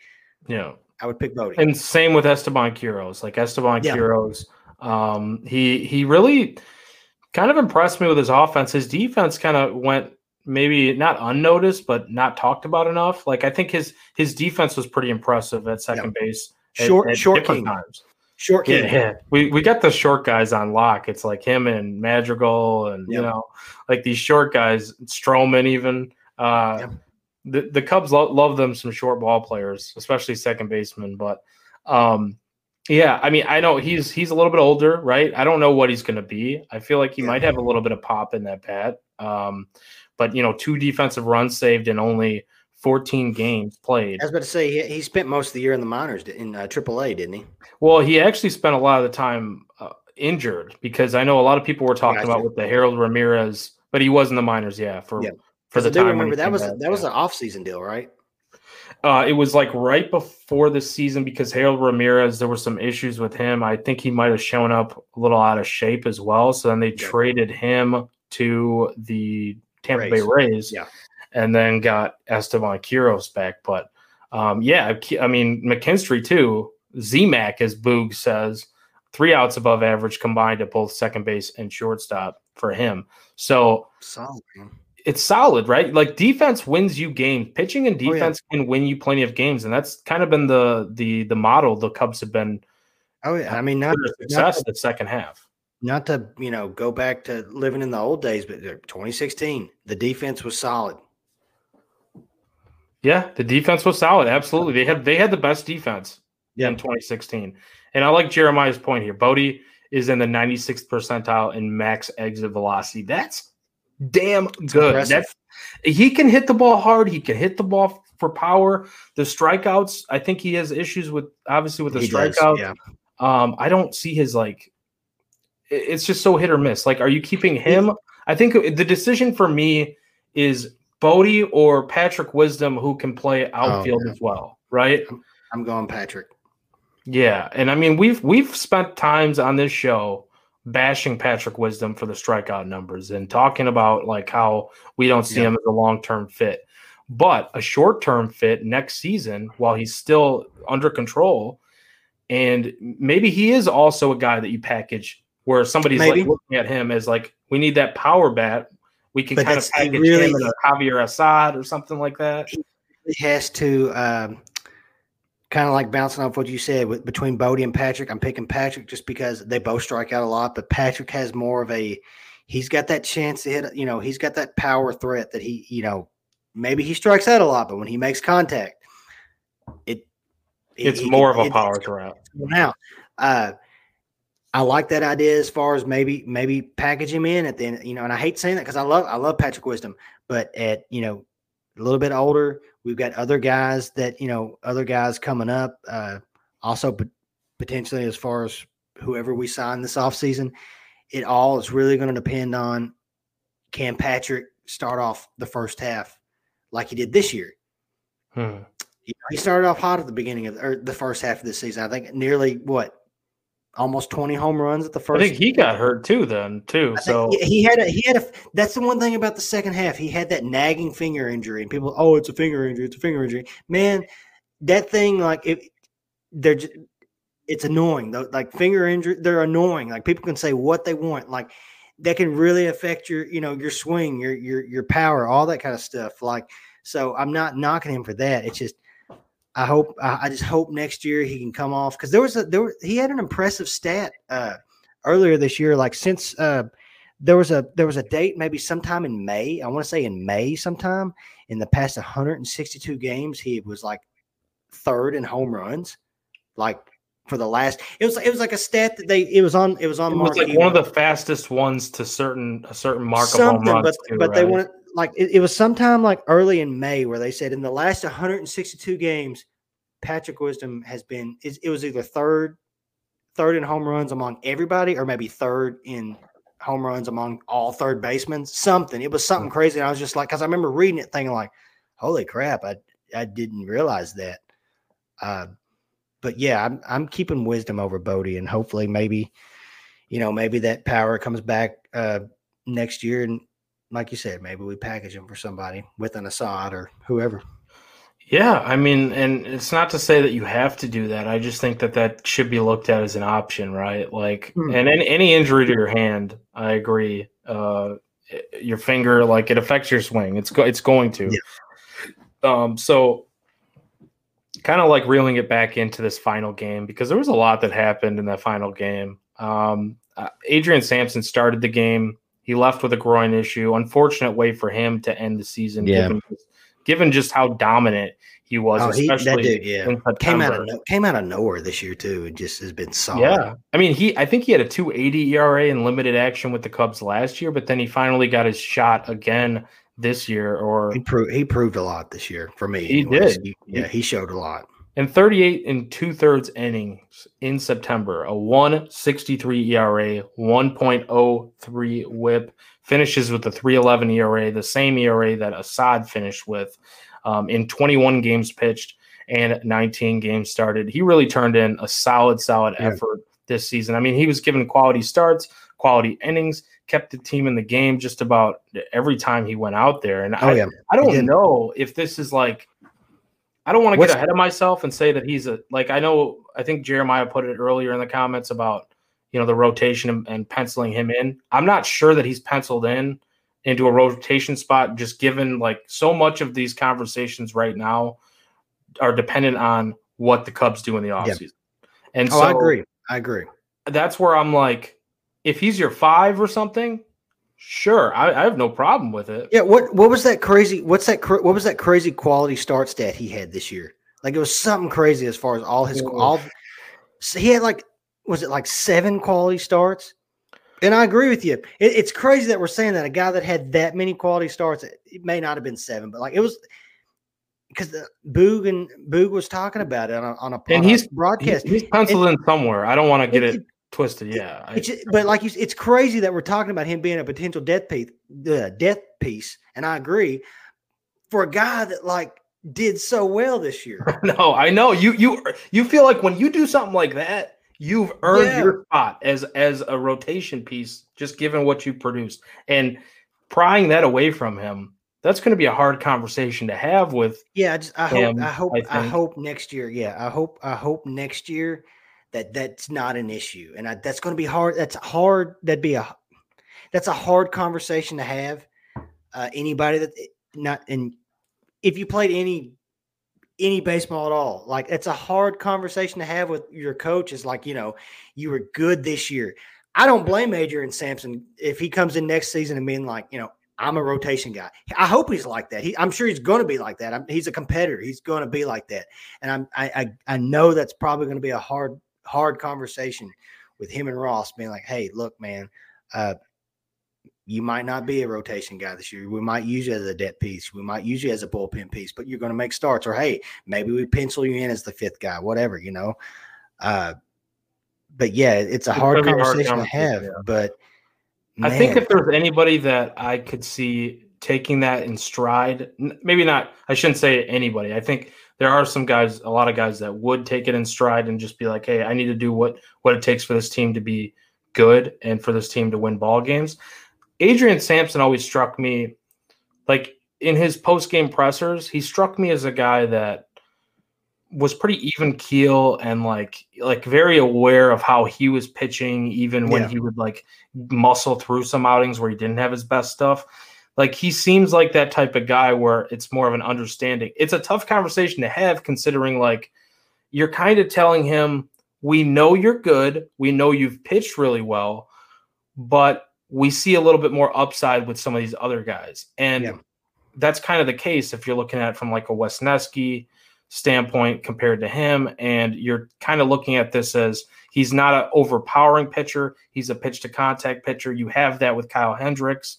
Yeah, I would pick Bote. And same with Esteban Quiroz. Like Esteban yeah. Quiroz, um, he he really kind of impressed me with his offense. His defense kind of went maybe not unnoticed, but not talked about enough. Like I think his his defense was pretty impressive at second yeah. base. Short, at, at short king. times. Short king. Yeah, we we got the short guys on lock. It's like him and Madrigal, and you know, like these short guys, Stroman even. Uh, the the Cubs lo- love them some short ball players, especially second baseman. But um, yeah, I mean, I know he's he's a little bit older, right? I don't know what he's going to be. I feel like he yeah. might have a little bit of pop in that bat. Um, but you know, two defensive runs saved in only 14 games played. I was about to say he, he spent most of the year in the minors in uh, AAA, didn't he? Well, he actually spent a lot of the time uh, injured because I know a lot of people were talking about with the Harold Ramirez, but he was in the minors, yeah, for yeah. for the I time. remember that was back, that was an off-season deal, right? Uh, it was like right before the season because Harold Ramirez, there were some issues with him. I think he might have shown up a little out of shape as well. So then they yeah. traded him to the Tampa Rays. Bay Rays. Yeah. And then got Esteban Quiroz back. But um, yeah, I mean, McKinstry too. ZMAC, as Boog says, three outs above average combined at both second base and shortstop for him. So solid. It's solid, right? Like defense wins you games. Pitching and defense oh, yeah. can win you plenty of games, and that's kind of been the the the model the Cubs have been. Oh yeah, I mean, uh, not success not, the second half not to you know go back to living in the old days, but uh, 2016, the defense was solid. Yeah, the defense was solid. Absolutely, they had they had the best defense in 2016. And I like Jeremiah's point here. Bote is in the 96th percentile in max exit velocity. That's damn good. That's he can hit the ball hard. He can hit the ball for power. The strikeouts, I think he has issues with obviously with the strikeouts. Yeah. Um, I don't see his like it's just so hit or miss. Like, are you keeping him? I think the decision for me is Bote or Patrick Wisdom, who can play outfield oh, as well, right? I'm going Patrick. Yeah, and I mean we've we've spent times on this show bashing Patrick Wisdom for the strikeout numbers and talking about like how we don't see yeah. him as a long term fit, but a short term fit next season while he's still under control, and maybe he is also a guy that you package where somebody's Maybe. like looking at him as like, we need that power bat. We can but kind of package really, him in a Javier Assad or something like that. He has to um, kind of like bouncing off what you said with, between Bote and Patrick. I'm picking Patrick just because they both strike out a lot, but Patrick has more of a he's got that chance to hit, you know, he's got that power threat that he, you know, maybe he strikes out a lot, but when he makes contact, it it's he, more of a power threat. Now, uh, I like that idea as far as maybe maybe package him in at the end, you know, and I hate saying that because I love I love Patrick Wisdom, but at you know a little bit older, we've got other guys that you know other guys coming up. Uh, also, potentially as far as whoever we sign this offseason, it all is really going to depend on can Patrick start off the first half like he did this year. Hmm. He started off hot at the beginning of or the first half of the season. I think nearly what almost 20 home runs at the first. I think he got hurt too then too. So he had a he had a that's the one thing about the second half. He had that nagging finger injury and people oh it's a finger injury, it's a finger injury. Man, that thing like it they're it's annoying. though. Like finger injury, they're annoying. Like people can say what they want. Like that can really affect your, you know, your swing, your your your power, all that kind of stuff. Like so I'm not knocking him for that. It's just I hope I just hope next year he can come off because there was a there were, he had an impressive stat uh, earlier this year. Like since uh, there was a there was a date maybe sometime in May. I want to say in May sometime in the past 162 games he was like third in home runs. Like for the last it was it was like a stat that they it was on it was on it was like one of the fastest ones to certain a certain mark Something, of home runs but, too, but right? they wanted like it, it, was sometime like early in May where they said in the last 162 games, Patrick Wisdom has been it, it was either third, third in home runs among everybody, or maybe third in home runs among all third basemen. Something. It was something crazy. And I was just like, because I remember reading it, thinking like, "Holy crap!" I, I didn't realize that. Uh, but yeah, I'm I'm keeping wisdom over Bote, and hopefully maybe, you know, maybe that power comes back uh, next year, and like you said, maybe we package them for somebody with an Assad or whoever. Yeah, I mean, and it's not to say that you have to do that. I just think that that should be looked at as an option, right? Like, mm. and any, any injury to your hand, I agree. Uh, your finger, like, it affects your swing. It's go, it's going to. Yeah. Um, so kind of like reeling it back into this final game because there was a lot that happened in that final game. Um, uh, Adrian Sampson started the game. He left with a groin issue. Unfortunate way for him to end the season. Yeah. Given, given just how dominant he was, oh, he, especially dude, yeah. came out of came out of nowhere this year too. It just has been solid. Yeah, I mean, he I think he had a 280 ERA in limited action with the Cubs last year, but then he finally got his shot again this year. Or he proved he proved a lot this year for me. He anyways. did. He, yeah, he showed a lot. In 38 and two thirds innings in September, a 163 ERA, 1.03 whip, finishes with a 311 ERA, the same ERA that Assad finished with um, in 21 games pitched and 19 games started. He really turned in a solid, solid yeah. effort this season. I mean, he was given quality starts, quality innings, kept the team in the game just about every time he went out there. And oh, I, yeah. I don't know if this is like, I don't want to get ahead of myself and say that he's a, like, I know, I think Jeremiah put it earlier in the comments about you know the rotation and, and, penciling him in. I'm not sure that he's penciled in into a rotation spot, just given like so much of these conversations right now are dependent on what the Cubs do in the offseason. Yeah. And oh, so I agree. I agree. That's where I'm like, if he's your five or something, sure, I, I have no problem with it. Yeah. What What was that crazy? What's that? What was that crazy quality start stat he had this year? Like it was something crazy as far as all his all. He had like was it like seven quality starts? And I agree with you. It, it's crazy that we're saying that a guy that had that many quality starts, it may not have been seven, but like it was because Boog and Boog was talking about it on a, on a, and he's broadcast. He's penciled and, in somewhere. I don't want to get it, it, twisted. Yeah, I, but like you, it's crazy that we're talking about him being a potential death piece. The death piece, and I agree. For a guy that like did so well this year. no, I know you. You er, you feel like when you do something like that You've earned yeah. your spot as as a rotation piece, just given what you produced, and prying that away from him. That's going to be a hard conversation to have with. Yeah, I, just, I him, hope. I hope. I, I, hope next year. Yeah, I hope. I hope next year that that's not an issue, and I, that's going to be hard. That's hard. That'd be a. That's a hard conversation to have. Uh, anybody that not and if you played any any baseball at all. Like it's a hard conversation to have with your coach. Is like, you know, you were good this year. I don't blame Adrian Sampson if he comes in next season and being like, you know, I'm a rotation guy. I hope he's like that. He, I'm sure he's going to be like that. I'm, he's a competitor. He's going to be like that. And I'm, I, I, I know that's probably going to be a hard, hard conversation with him and Ross being like, Hey, look, man, uh, you might not be a rotation guy this year. We might use you as a debt piece. We might use you as a bullpen piece, but you're going to make starts. Or hey, maybe we pencil you in as the fifth guy, whatever, you know. Uh, but yeah, it's a it's hard, conversation hard, conversation to have. Yeah. But man. I think if there's anybody that I could see taking that in stride, maybe not. I shouldn't say anybody. I think there are some guys, a lot of guys that would take it in stride and just be like, "Hey, I need to do what what it takes for this team to be good and for this team to win ball games." Adrian Sampson always struck me like in his post game pressers, he struck me as a guy that was pretty even keel and like like very aware of how he was pitching even when yeah. he would like muscle through some outings where he didn't have his best stuff like he seems like that type of guy where it's more of an understanding it's a tough conversation to have considering like you're kind of telling him we know you're good we know you've pitched really well but we see a little bit more upside with some of these other guys. And yeah. that's kind of the case if you're looking at it from like a Wesneski standpoint compared to him. And you're kind of looking at this as he's not an overpowering pitcher, he's a pitch to contact pitcher. You have that with Kyle Hendricks.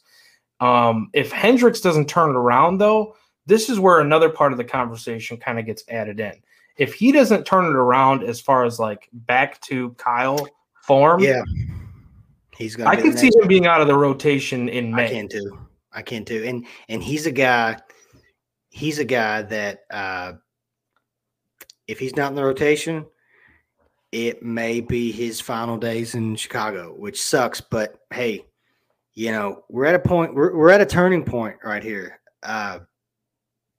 Um, if Hendricks doesn't turn it around, though, this is where another part of the conversation kind of gets added in. If he doesn't turn it around as far as like back to Kyle form, yeah He's gonna. I can see him being out of the rotation in May. I can too. I can too. And and he's a guy. he's a guy that uh, if he's not in the rotation, it may be his final days in Chicago, which sucks. But hey, you know we're at a point. We're we're at a turning point right here. Uh,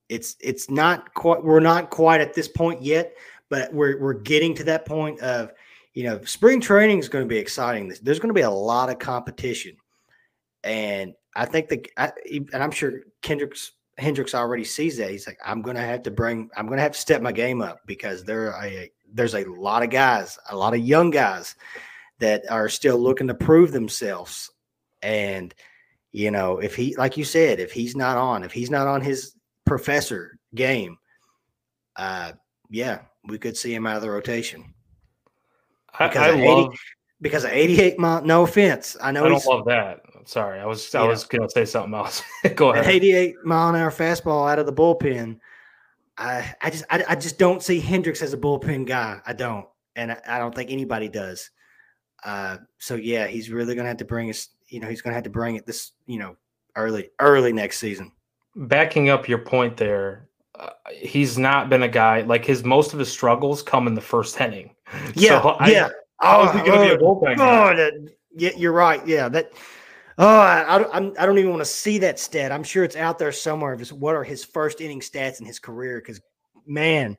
it's it's not quite. We're not quite at this point yet, but we're we're getting to that point of you know spring training is going to be exciting. There's going to be a lot of competition, and I think the I, and I'm sure Kendricks Hendricks already sees that. He's like, I'm going to have to bring. I'm to have to step my game up because there are a there's a lot of guys, a lot of young guys that are still looking to prove themselves. And, you know, if he, like you said, if he's not on, if he's not on his professor game, uh, yeah, we could see him out of the rotation. Because, I, I of, 80, love, because of 88 mile, no offense. I know I don't love that. Sorry, I was I was gonna say something else. Go ahead. 88 mile an hour fastball out of the bullpen I, I just I, I just don't see Hendricks as a bullpen guy. I don't, and I, I don't think anybody does. Uh, so yeah, he's really gonna have to bring us. You know, he's gonna have to bring it this. You know, early early next season. Backing up your point there, uh, he's not been a guy like his most of his struggles come in the first inning. Yeah, so I, yeah. How is he going to be a oh, bullpen? Oh, that, yeah, you're right. Yeah, that Oh, I, I, I'm, I don't even want to see that stat. I'm sure it's out there somewhere. Of what are his first inning stats in his career? Because, man,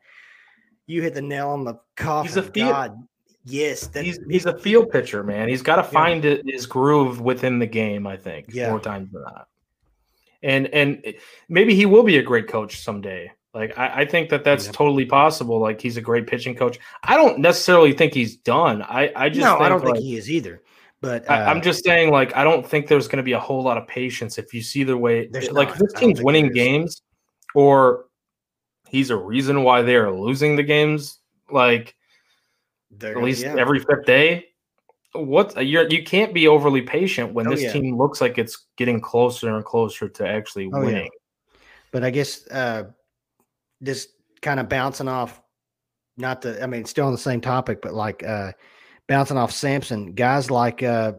you hit the nail on the coffin. He's a field, God, yes, that, he's he's a field pitcher, man. He's got to find yeah. his groove within the game. I think yeah. more times than not. And and maybe he will be a great coach someday. Like I, I think that that's yeah. totally possible. Like he's a great pitching coach. I don't necessarily think he's done. I I just no, I don't like, think he is either. But uh, I, am just saying, like, I don't think there's going to be a whole lot of patience if you see the way, like, this team's winning games, or he's a reason why they are losing the games, like, They're, at least yeah. every fifth day. What you're you can't be overly patient when oh, this yeah. team looks like it's getting closer and closer to actually oh, winning. Yeah. But I guess uh just kind of bouncing off, not the, I mean, still on the same topic, but like uh bouncing off Sampson, guys like uh,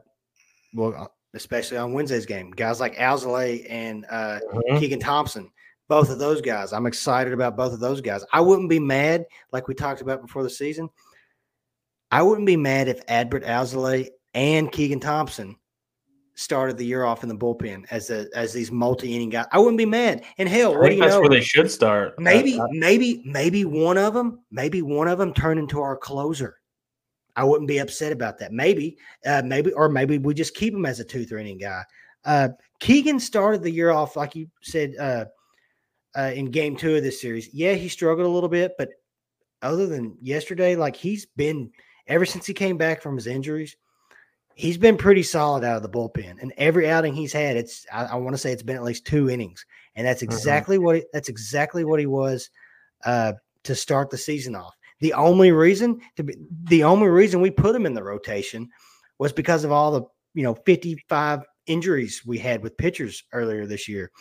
well, uh, especially on Wednesday's game, guys like Alzolay and uh, mm-hmm. Keegan Thompson, both of those guys. I'm excited about both of those guys. I wouldn't be mad, like we talked about before the season. I wouldn't be mad if Adbert Alzolay and Keegan Thompson started the year off in the bullpen as a, as these multi inning guys. I wouldn't be mad. And hell, what do you that's know? where they should start. Maybe, uh, maybe, maybe one of them, maybe one of them turn into our closer. I wouldn't be upset about that. Maybe, uh, maybe, or maybe we just keep him as a two, three inning guy. Uh, Keegan started the year off, like you said, uh, uh, in game two of this series. Yeah, he struggled a little bit, but other than yesterday, like he's been ever since he came back from his injuries, he's been pretty solid out of the bullpen. And every outing he's had, it's I, I want to say it's been at least two innings, and that's mm-hmm. exactly mm-hmm. what he, that's exactly what he was uh, to start the season off. The only reason to be, the only reason we put him in the rotation was because of all the you know 55 injuries we had with pitchers earlier this year.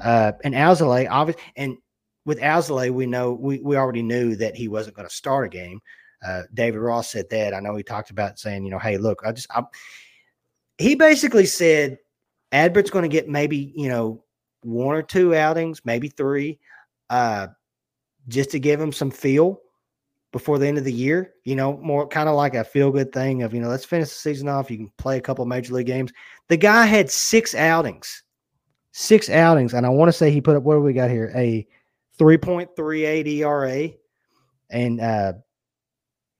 Uh, and Alzolay, obviously, and with Alzolay, we know we, we already knew that he wasn't going to start a game. Uh, David Ross said that. I know he talked about saying, you know, hey, look, I just, I, he basically said Adbert's going to get maybe, you know, one or two outings, maybe three, uh, just to give him some feel before the end of the year. You know, more kind of like a feel good thing of, you know, let's finish the season off. You can play a couple major league games. The guy had six outings, six outings. And I want to say he put up, what do we got here? A 3.38 ERA and uh,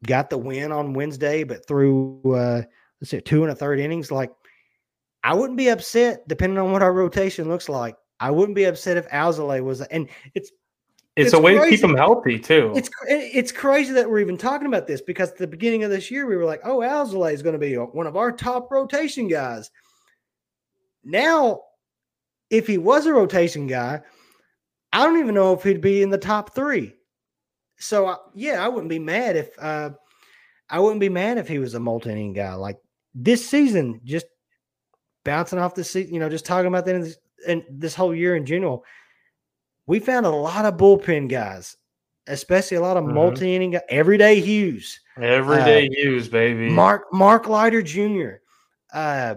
got the win on Wednesday, but through, uh, let's say, two and a third innings. Like, I wouldn't be upset depending on what our rotation looks like. I wouldn't be upset if Alzolay was, and it's it's, it's a way crazy. to keep them healthy too. It's it's crazy that we're even talking about this because at the beginning of this year we were like, "Oh, Alzolay is going to be one of our top rotation guys." Now, if he was a rotation guy, I don't even know if he'd be in the top three. So uh, yeah, I wouldn't be mad if uh, I wouldn't be mad if he was a multi-inning guy. Like this season, just bouncing off the seat, you know, just talking about that and this whole year in general we found a lot of bullpen guys, especially a lot of mm-hmm. multi-inning everyday Hughes. Everyday uh, Hughes, baby. Mark Mark Leiter Jr. Uh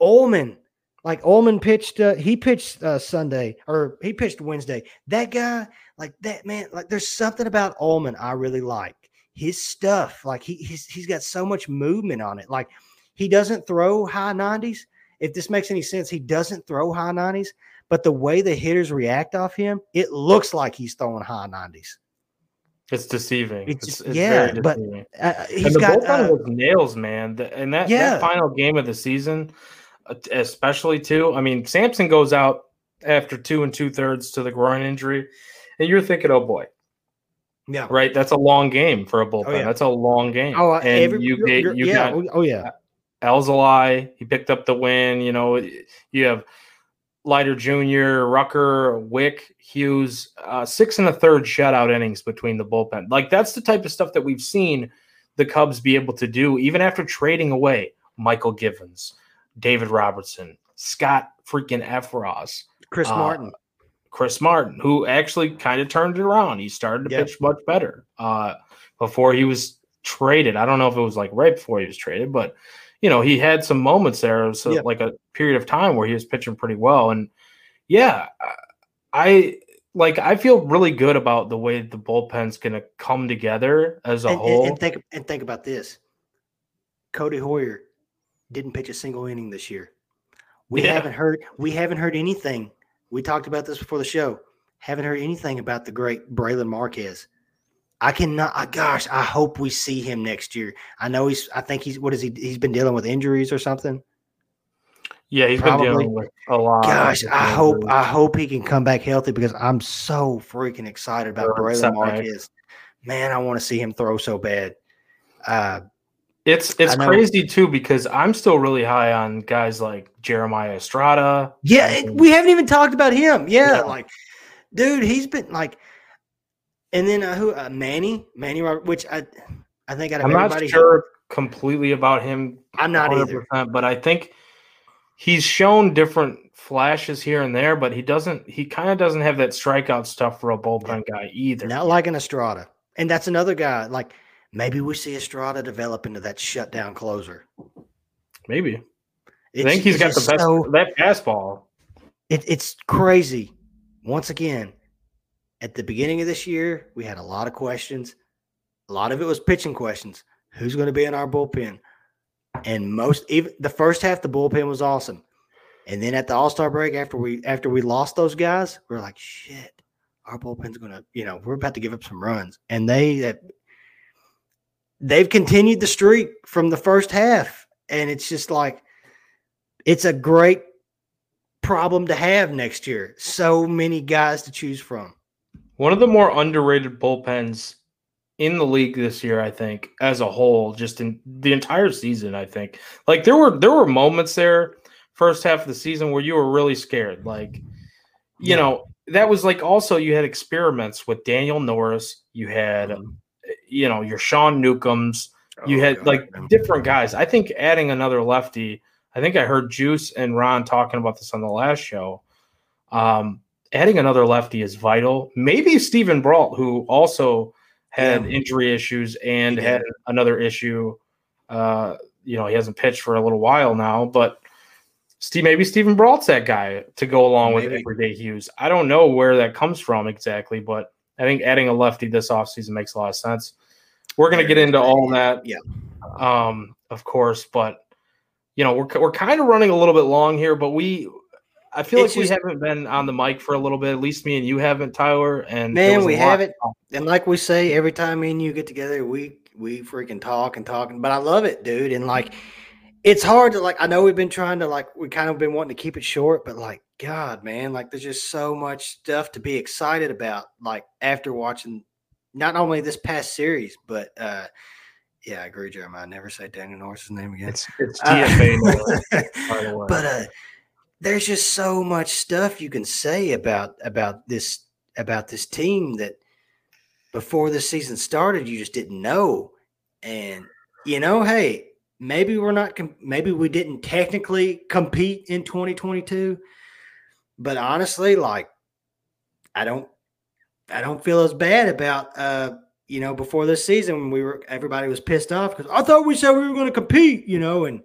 Uelmen. Like Uelmen pitched, uh, he pitched uh, Sunday or he pitched Wednesday. That guy, like that man, like there's something about Uelmen I really like. His stuff, like he he's he's got so much movement on it. Like he doesn't throw high 90s. If this makes any sense, he doesn't throw high 90s, but the way the hitters react off him, it looks like he's throwing high 90s. It's deceiving. It's, It's, it's yeah, very but deceiving. uh, and the got bullpen uh, was nails, man. The- And that, Yeah. that final game of the season, uh, especially too. I mean, Sampson goes out after two and two thirds to the groin injury, and you're thinking, oh boy, yeah. right? That's a long game for a bullpen. yeah. That's a long game. Oh, uh, and every, you you're- get you yeah, got oh, oh yeah, Alzolay. He picked up the win. You know, you have Leiter Jr., Rucker, Wick, Hughes, uh, six and a third shutout innings between the bullpen. Like that's the type of stuff that we've seen the Cubs be able to do, even after trading away Mychal Givens, David Robertson, Scott freaking Effross, Chris uh, Martin. Chris Martin, who actually kind of turned it around. He started to Yep. pitch much better uh, before he was traded. I don't know if it was like right before he was traded, but you know he had some moments there, so Yep. like a period of time where he was pitching pretty well. And yeah, I like I feel really good about the way the bullpen's going to come together as a And, and- whole. and think and think about this. Codi Heuer didn't pitch a single inning this year. We Yeah. haven't heard we haven't heard anything. We talked about this before the show. Haven't heard anything about the great Brailyn Marquez. I cannot. I, gosh, I hope we see him next year. I know he's. I think he's. What is he? He's been dealing with injuries or something. yeah, he's probably- been dealing with a lot. Gosh, I hope. I hope he can come back healthy because I'm so freaking excited about Braylon. Marquez. Man, I want to see him throw so bad. Uh, It's it's crazy too because I'm still really high on guys like Jeremiah Estrada. Yeah, we haven't even talked about him. Yeah, Yeah. like, dude, he's been like, and then uh, who? Uh, Manny, Manny, Robert, which I, I think I'm not sure completely about him. I'm not either. but I think he's shown different flashes here and there, but he doesn't. He kind of doesn't have that strikeout stuff for a bullpen guy either. Not like an Estrada, and that's another guy. Like, maybe we see Estrada develop into that shutdown closer. Maybe I think he's it's got the best so- that fastball. it, it's crazy. Once again, at the beginning of this year, we had a lot of questions. A lot of it was pitching questions. Who's going to be in our bullpen? And most, even the first half, the bullpen was awesome. And then at the All Star break, after we after we lost those guys, we are like, shit, our bullpen's going to, you know, we're about to give up some runs. And they, uh, they've continued the streak from the first half, and it's just like, it's a great problem to have next year. So many guys to choose from. One of the more underrated bullpens in the league this year, I think, as a whole, just in the entire season. I think like there were there were moments there first half of the season where you were really scared. Like, you Yeah. know, that was like also you had experiments with Daniel Norris. You had, Mhm. You know, your Sean Newcombs. You Oh, had God, like different guys. I think adding another lefty. I think I heard Juice and Ron talking about this on the last show. Um, adding another lefty is vital. Maybe Steven Brault, who also had Yeah. injury issues and He had another issue. Uh, you know, he hasn't pitched for a little while now, but Steve, maybe Steven Brault's that guy to go along with Maybe. everyday Hughes. I don't know where that comes from exactly, but I think adding a lefty this offseason makes a lot of sense. We're going to get into all that, Yeah. um, of course, but you know, we're we're kind of running a little bit long here, but we, I feel It's like we haven't been on the mic for a little bit. At least me and you haven't, Tyler. And Man, we haven't. And like we say, every time me and you get together, we we freaking talk and talk. But I love it, dude. And like, it's hard to like. I know we've been trying to like. We kind of been wanting to keep it short, but like, God, man, like, there's just so much stuff to be excited about. Like after watching, not only this past series, but uh yeah, I agree, Jeremiah. I never say Daniel Norris's name again. It's it's Uh, DFA, Norris, by the way. but uh there's just so much stuff you can say about about this about this team that before the season started you just didn't know and you know hey maybe we're not maybe we didn't technically compete in 2022 but honestly like i don't i don't feel as bad about uh you know before this season when we were everybody was pissed off because i thought we said we were going to compete you know and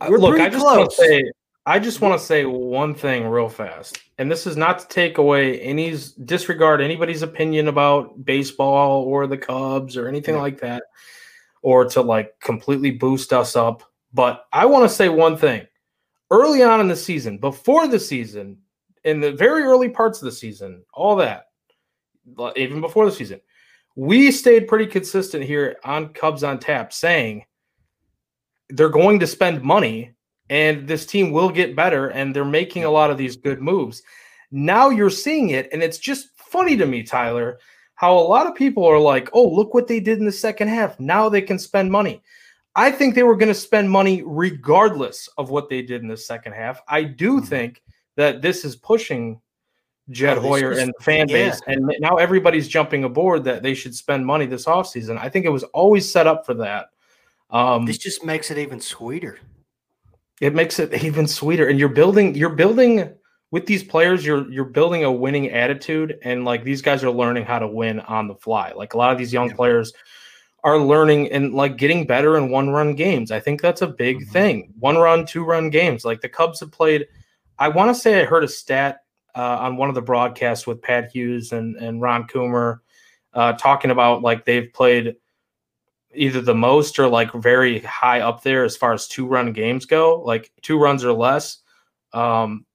Uh, We're Look, pretty I just want close. to say I just want to say one thing real fast. And this is not to take away any disregard anybody's opinion about baseball or the Cubs or anything yeah. like that, or to like completely boost us up. But I want to say one thing. Early on in the season, before the season, in the very early parts of the season, all that, even before the season, we stayed pretty consistent here on Cubs on tap saying they're going to spend money and this team will get better and they're making a lot of these good moves. Now you're seeing it and it's just funny to me Tyler how a lot of people are like, "Oh, look what they did in the second half. Now they can spend money." I think they were going to spend money regardless of what they did in the second half. I do mm-hmm. think that this is pushing Jed oh, Hoyer and the fan base. Yeah. And now everybody's jumping aboard that they should spend money this offseason. I think it was always set up for that. Um, this just makes it even sweeter. It makes it even sweeter. And you're building, you're building with these players, you're you're building a winning attitude. And like these guys are learning how to win on the fly. Like a lot of these young yeah. players are learning and like getting better in one run games. I think that's a big mm-hmm. thing. One run, two run games. Like the Cubs have played. I want to say I heard a stat uh, on one of the broadcasts with Pat Hughes and, and Ron Coomer uh, talking about like they've played either the most or like very high up there as far as two run games go, like two runs or less um,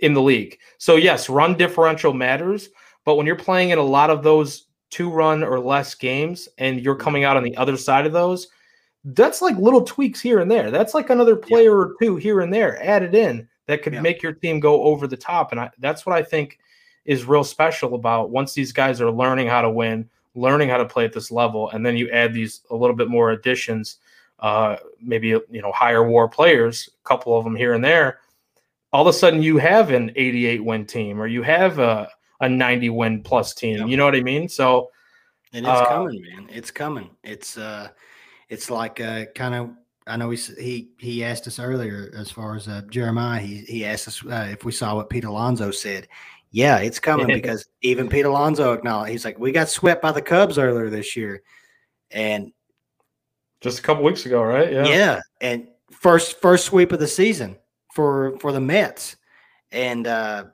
in the league. So, yes, run differential matters, but when you're playing in a lot of those two run or less games and you're coming out on the other side of those, that's like little tweaks here and there. That's like another player yeah. or two here and there added in that could yeah. make your team go over the top. And I, that's what I think is real special about once these guys are learning how to win, learning how to play at this level, and then you add these a little bit more additions, uh, maybe you know higher WAR players, a couple of them here and there. All of a sudden, you have an 88 win team, or you have a, a 90 win plus team. You know what I mean? So, and it's uh, coming, man. It's coming. It's uh, it's like uh, kind of I know he he he asked us earlier as far as uh, Jeremiah. He he asked us uh, if we saw what Pete Alonso said. Yeah, it's coming because even Pete Alonso acknowledged he's like, we got swept by the Cubs earlier this year, and just a couple weeks ago, right? Yeah, yeah, and first first sweep of the season for for the Mets, and uh,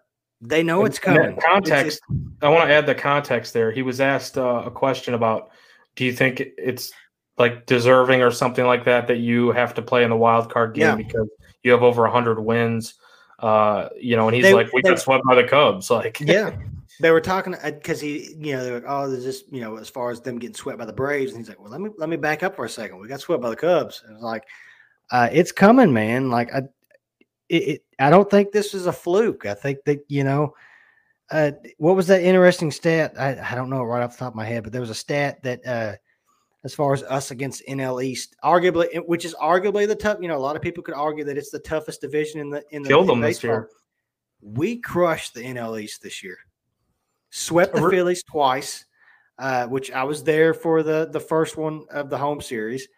they know it's coming. Context. It's, I want to add the context there. He was asked uh, a question about, do you think it's like deserving or something like that that you have to play in the wild card game yeah. because you have over 100 wins uh you know and he's they, like we they, got swept by the cubs like yeah they were talking because uh, he you know they're like oh there's just you know as far as them getting swept by the braves and he's like well let me let me back up for a second we got swept by the cubs and it's like uh it's coming man like i it, it, i don't think this is a fluke i think that you know uh what was that interesting stat I, I don't know right off the top of my head but there was a stat that uh as far as us against NL East, arguably, which is arguably the tough. You know, a lot of people could argue that it's the toughest division in the in the killed them this year. We crushed the NL East this year, swept the Phillies twice, uh, which I was there for the the first one of the home series.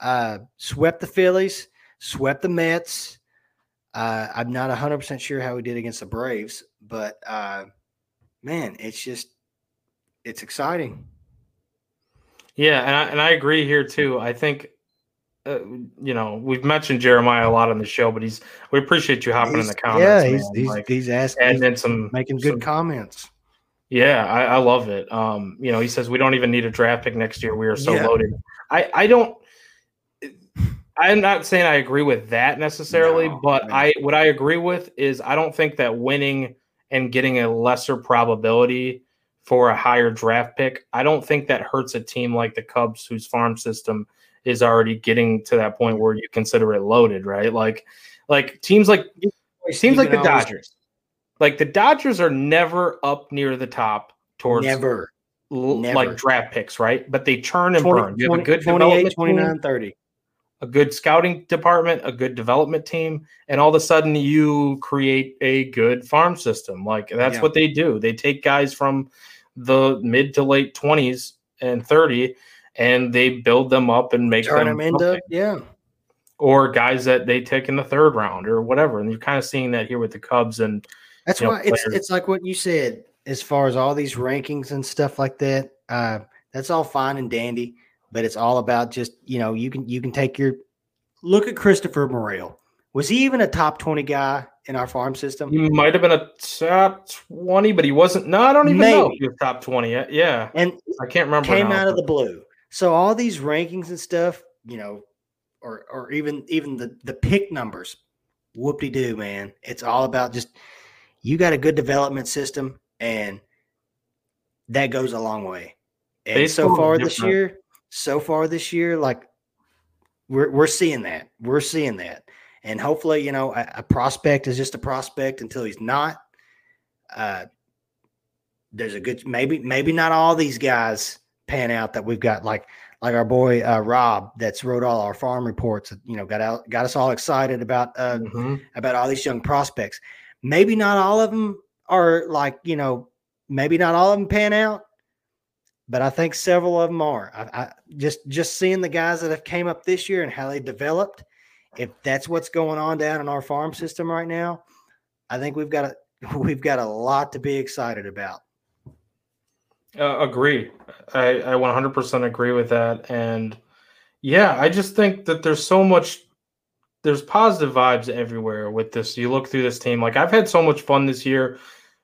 Uh, swept the Phillies, swept the Mets. Uh, I'm not 100 percent sure how we did against the Braves, but uh, man, it's just it's exciting. Yeah, and I, and I agree here too. I think uh, you know, we've mentioned Jeremiah a lot on the show, but he's we appreciate you hopping he's, in the comments. Yeah, he's he's, like, he's asking and then some making good some, comments. Yeah, I, I, love it. Um, you know, he says we don't even need a draft pick next year. We are so yeah. loaded. I I don't. I'm not saying I agree with that necessarily, no, but I what I agree with is I don't think that winning and getting a lesser probability for a higher draft pick. I don't think that hurts a team like the Cubs, whose farm system is already getting to that point where you consider it loaded, right? Like, like teams like teams like the Dodgers, like the Dodgers are never up near the top towards never, l- never. like draft picks, right? But they churn and 20, burn. You have a good 28, 29, 30 a good scouting department, a good development team, and all of a sudden you create a good farm system. Like that's yeah. what they do. They take guys from the mid to late 20s and 30 and they build them up and make Turn them, them into yeah or guys that they take in the third round or whatever and you're kind of seeing that here with the cubs and that's why know, it's it's like what you said as far as all these rankings and stuff like that uh, that's all fine and dandy but it's all about just you know you can you can take your look at christopher morel Was he even a top 20 guy in our farm system? He might have been a top 20, but he wasn't. No, I don't even Maybe. know if he was top 20 yet. Yeah. And I can't remember. Came now, out but... of the blue. So all these rankings and stuff, you know, or or even even the the pick numbers, whoop de doo, man. It's all about just you got a good development system and that goes a long way. And Baseball so far this year, so far this year, like we're we're seeing that. We're seeing that. And hopefully, you know, a, a prospect is just a prospect until he's not. Uh, there's a good maybe maybe not all these guys pan out that we've got like like our boy uh, Rob that's wrote all our farm reports. You know, got out got us all excited about uh, mm-hmm. about all these young prospects. Maybe not all of them are like you know maybe not all of them pan out, but I think several of them are. I, I, just just seeing the guys that have came up this year and how they developed. If that's what's going on down in our farm system right now, I think we've got a we've got a lot to be excited about. Uh, agree. I, I 100% agree with that. And yeah, I just think that there's so much, there's positive vibes everywhere with this. You look through this team. Like I've had so much fun this year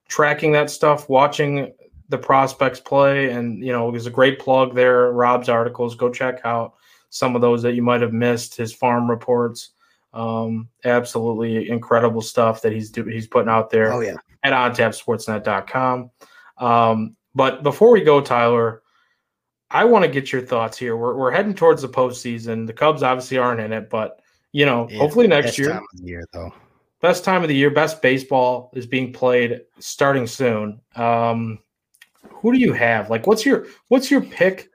tracking that stuff, watching the prospects play, and you know, there's a great plug there. Rob's articles, go check out some of those that you might have missed. His farm reports, um, absolutely incredible stuff that he's do, he's putting out there. Oh yeah, at ontapsportsnet.com. Um, but before we go, Tyler, I want to get your thoughts here. We're we're heading towards the postseason. The Cubs obviously aren't in it, but you know, yeah, hopefully next year. Time of the year though best time of the year, best baseball is being played starting soon. Um, who do you have? Like, what's your what's your pick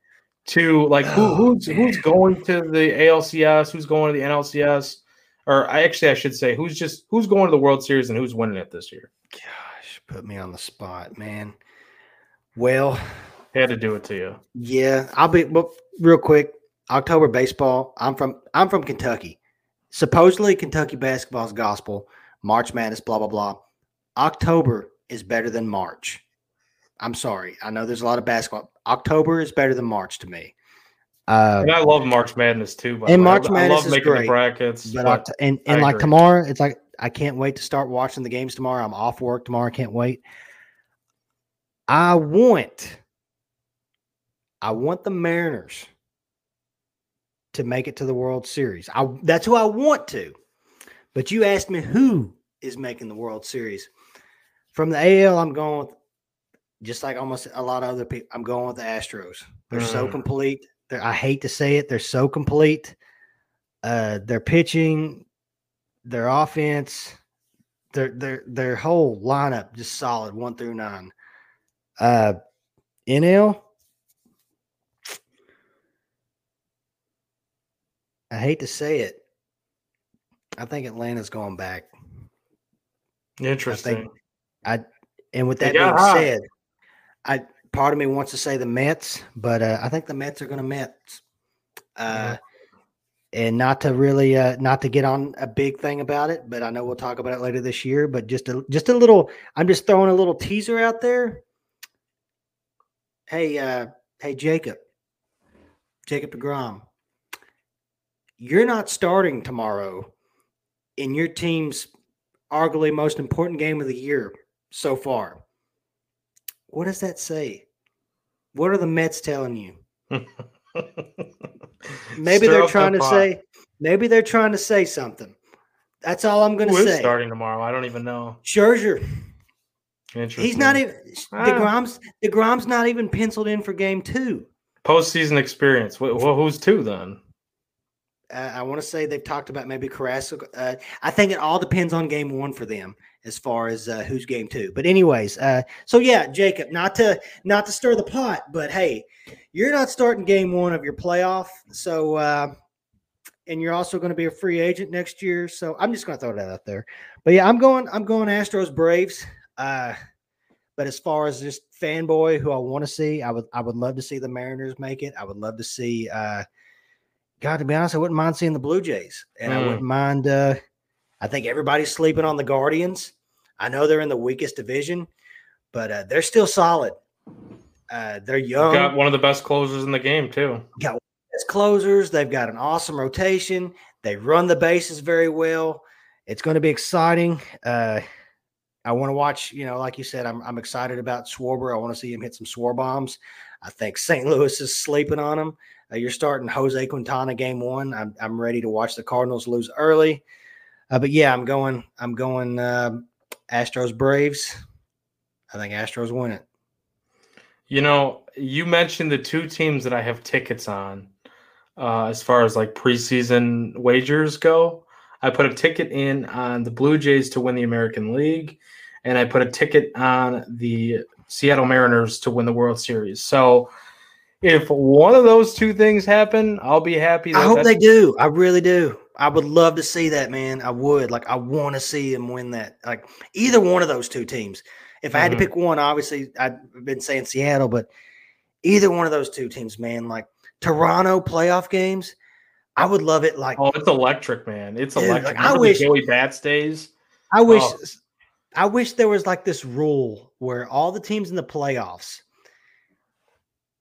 to like who, oh, who's man. who's going to the ALCS? Who's going to the NLCS? Or I actually I should say who's just who's going to the World Series and who's winning it this year? Gosh, put me on the spot, man. Well, had to do it to you. Yeah, I'll be well, real quick. October baseball. I'm from I'm from Kentucky supposedly Kentucky basketball's gospel, March Madness, blah, blah, blah. October is better than March. I'm sorry. I know there's a lot of basketball. October is better than March to me. Uh, and I love March Madness too. and March Madness I love is making great, the brackets. But, but and, and like tomorrow, it's like I can't wait to start watching the games tomorrow. I'm off work tomorrow. I can't wait. I want, I want the Mariners to make it to the World Series. I that's who I want to. But you asked me who is making the World Series. From the AL, I'm going with just like almost a lot of other people. I'm going with the Astros. They're mm. so complete. They're, I hate to say it, they're so complete. Uh, their pitching, their offense, their their their whole lineup just solid one through nine. Uh, NL, I hate to say it. I think Atlanta's going back. Interesting. I, I and with that being hot. said, I part of me wants to say the Mets, but uh, I think the Mets are going to Mets. Uh, yeah. And not to really, uh, not to get on a big thing about it, but I know we'll talk about it later this year. But just a, just a little, I'm just throwing a little teaser out there. Hey, uh, hey, Jacob, Jacob Degrom, you're not starting tomorrow in your team's arguably most important game of the year so far. What does that say? What are the Mets telling you? maybe Stir they're trying to pot. say maybe they're trying to say something. That's all I'm going to say. Starting tomorrow, I don't even know. Scherzer. He's not even the ah. Degrom's Degrom's not even penciled in for game two. Postseason experience. Well, who's two then? Uh, I want to say they've talked about maybe Carrasco. Uh, I think it all depends on game one for them as far as uh, who's game two. But anyways, uh, so yeah, Jacob, not to not to stir the pot, but hey, you're not starting game one of your playoff, so uh, and you're also going to be a free agent next year. So I'm just going to throw that out there. But yeah, I'm going. I'm going Astros Braves. Uh, but as far as just fanboy who I want to see, I would I would love to see the Mariners make it. I would love to see. Uh, God, to be honest, I wouldn't mind seeing the Blue Jays, and mm. I wouldn't mind. Uh, I think everybody's sleeping on the Guardians. I know they're in the weakest division, but uh, they're still solid. Uh, they're young. Got one of the best closers in the game too. Got best closers. They've got an awesome rotation. They run the bases very well. it's going to be exciting. Uh, I want to watch, you know, like you said, I'm, I'm excited about Schwarber. I want to see him hit some Schwarbombs. I think St. Louis is sleeping on him. Uh, you're starting Jose Quintana game one. I'm, I'm ready to watch the Cardinals lose early. Uh, but yeah, I'm going, I'm going uh, Astros Braves. I think Astros win it. You know, you mentioned the two teams that I have tickets on uh, as far as like preseason wagers go. I put a ticket in on the Blue Jays to win the American League, and I put a ticket on the Seattle Mariners to win the World Series. So if one of those two things happen, I'll be happy. I hope they do. I really do. I would love to see that, man. I would. Like, I want to see him win that. Like, either one of those two teams. If I had mm-hmm. to pick one, obviously I've been saying Seattle, but either one of those two teams, man, like Toronto playoff games, I would love it. Like, oh, it's electric, man! It's dude, electric. Like, I wish Joey Bats days. I wish, oh. I wish there was like this rule where all the teams in the playoffs.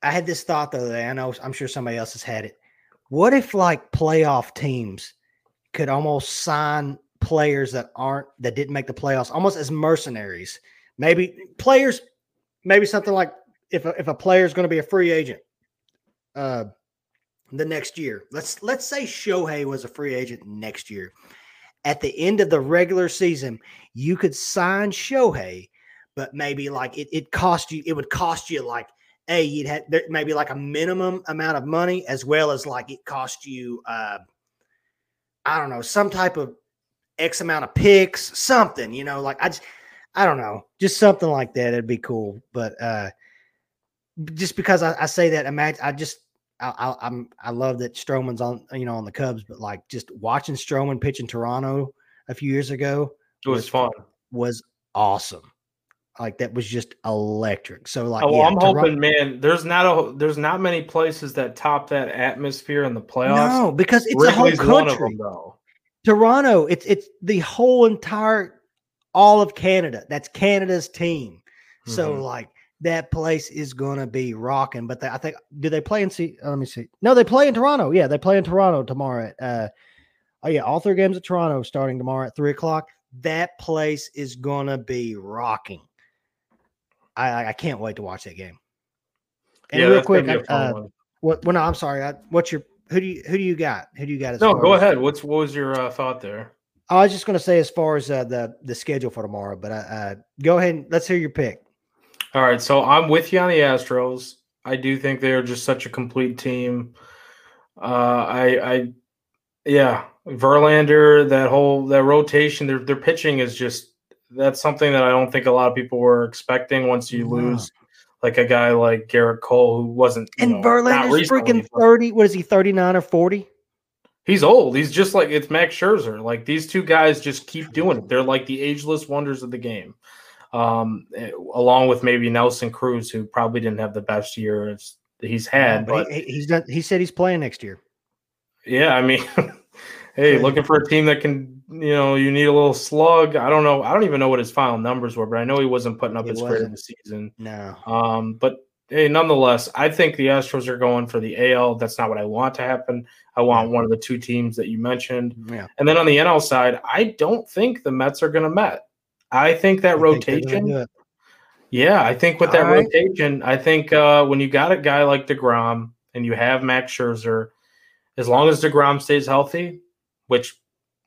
I had this thought the other day. I know I'm sure somebody else has had it. What if like playoff teams could almost sign players that aren't that didn't make the playoffs almost as mercenaries? Maybe players, maybe something like if a, if a player is going to be a free agent, uh, the next year. Let's let's say Shohei was a free agent next year. At the end of the regular season, you could sign Shohei, but maybe like it, it cost you, it would cost you like a you'd have maybe like a minimum amount of money as well as like it cost you uh I don't know, some type of X amount of picks, something, you know, like I just I don't know, just something like that. It'd be cool. But uh just because I, I say that, imagine I just I, I, am I love that Stroman's on you know on the Cubs, but like just watching Stroman pitch in Toronto a few years ago, it was, was fun. Was awesome. Like that was just electric. So like, oh, well, yeah, I'm hoping, man. There's not a there's not many places that top that atmosphere in the playoffs. No, because it's Wrigley's a whole country. Them, Toronto, it's it's the whole entire all of Canada. That's Canada's team. Mm-hmm. So like that place is going to be rocking. But they, I think, do they play in? See, let me see. No, they play in Toronto. Yeah, they play in Toronto tomorrow. At, uh, oh yeah, all three games at Toronto starting tomorrow at three o'clock. That place is going to be rocking. I I can't wait to watch that game. And yeah, real quick, uh, what? Well, no, I'm sorry. I, what's your who do you who do you got? Who do you got? no, go as, ahead. What's what was your uh, thought there? I was just going to say as far as uh, the the schedule for tomorrow, but uh, uh, go ahead and let's hear your pick. All right, so I'm with you on the Astros. I do think they are just such a complete team. Uh, I, I, yeah, Verlander, that whole that rotation, their their pitching is just that's something that I don't think a lot of people were expecting. Once you lose, like a guy like Gerrit Cole, who wasn't, and know, Verlander's freaking thirty. What is he, thirty nine or forty? He's old. He's just like it's Max Scherzer. Like these two guys just keep doing it. They're like the ageless wonders of the game um, eh, along with maybe Nelson Cruz, who probably didn't have the best year he's had. but, but he, he's done. He said he's playing next year. Yeah, I mean, hey, looking for a team that can, you know, you need a little slug. I don't know. I don't even know what his final numbers were, but I know he wasn't putting up his great of the season. No. Um, but hey, nonetheless, I think the Astros are going for the AL. That's not what I want to happen. I want one of the two teams that you mentioned. Yeah. And then on the NL side, I don't think the Mets are going to Met. I think that rotation. Think yeah, I think with that rotation, I think uh, when you got a guy like Degrom and you have Max Scherzer, as long as Degrom stays healthy, which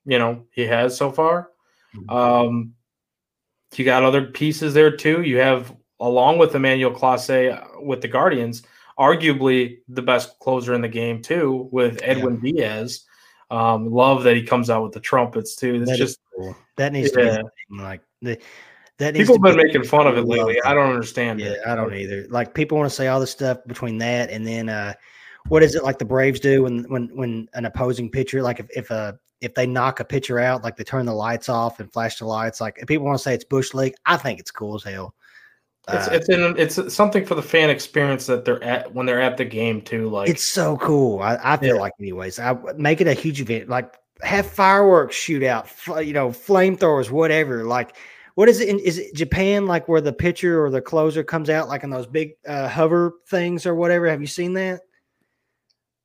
you know he has so far, mm-hmm. um, you got other pieces there too. You have along with Emmanuel Clase uh, with the Guardians, arguably the best closer in the game too, with Edwin yeah. Diaz. Um, love that he comes out with the trumpets too. It's that just cool. that needs yeah. to be like the that needs people have been making fun of it lately. I don't understand. Yeah, it. I don't either. Like people want to say all this stuff between that and then uh what is it like the Braves do when when when an opposing pitcher like if if a if they knock a pitcher out like they turn the lights off and flash the lights like people want to say it's bush league I think it's cool as hell. It's uh, it's in, it's something for the fan experience that they're at when they're at the game too. Like it's so cool. I, I feel yeah. like anyways. I make it a huge event. Like have fireworks shootout, you know, flamethrowers, whatever. Like, what is it? In, is it Japan like where the pitcher or the closer comes out like in those big uh, hover things or whatever? Have you seen that?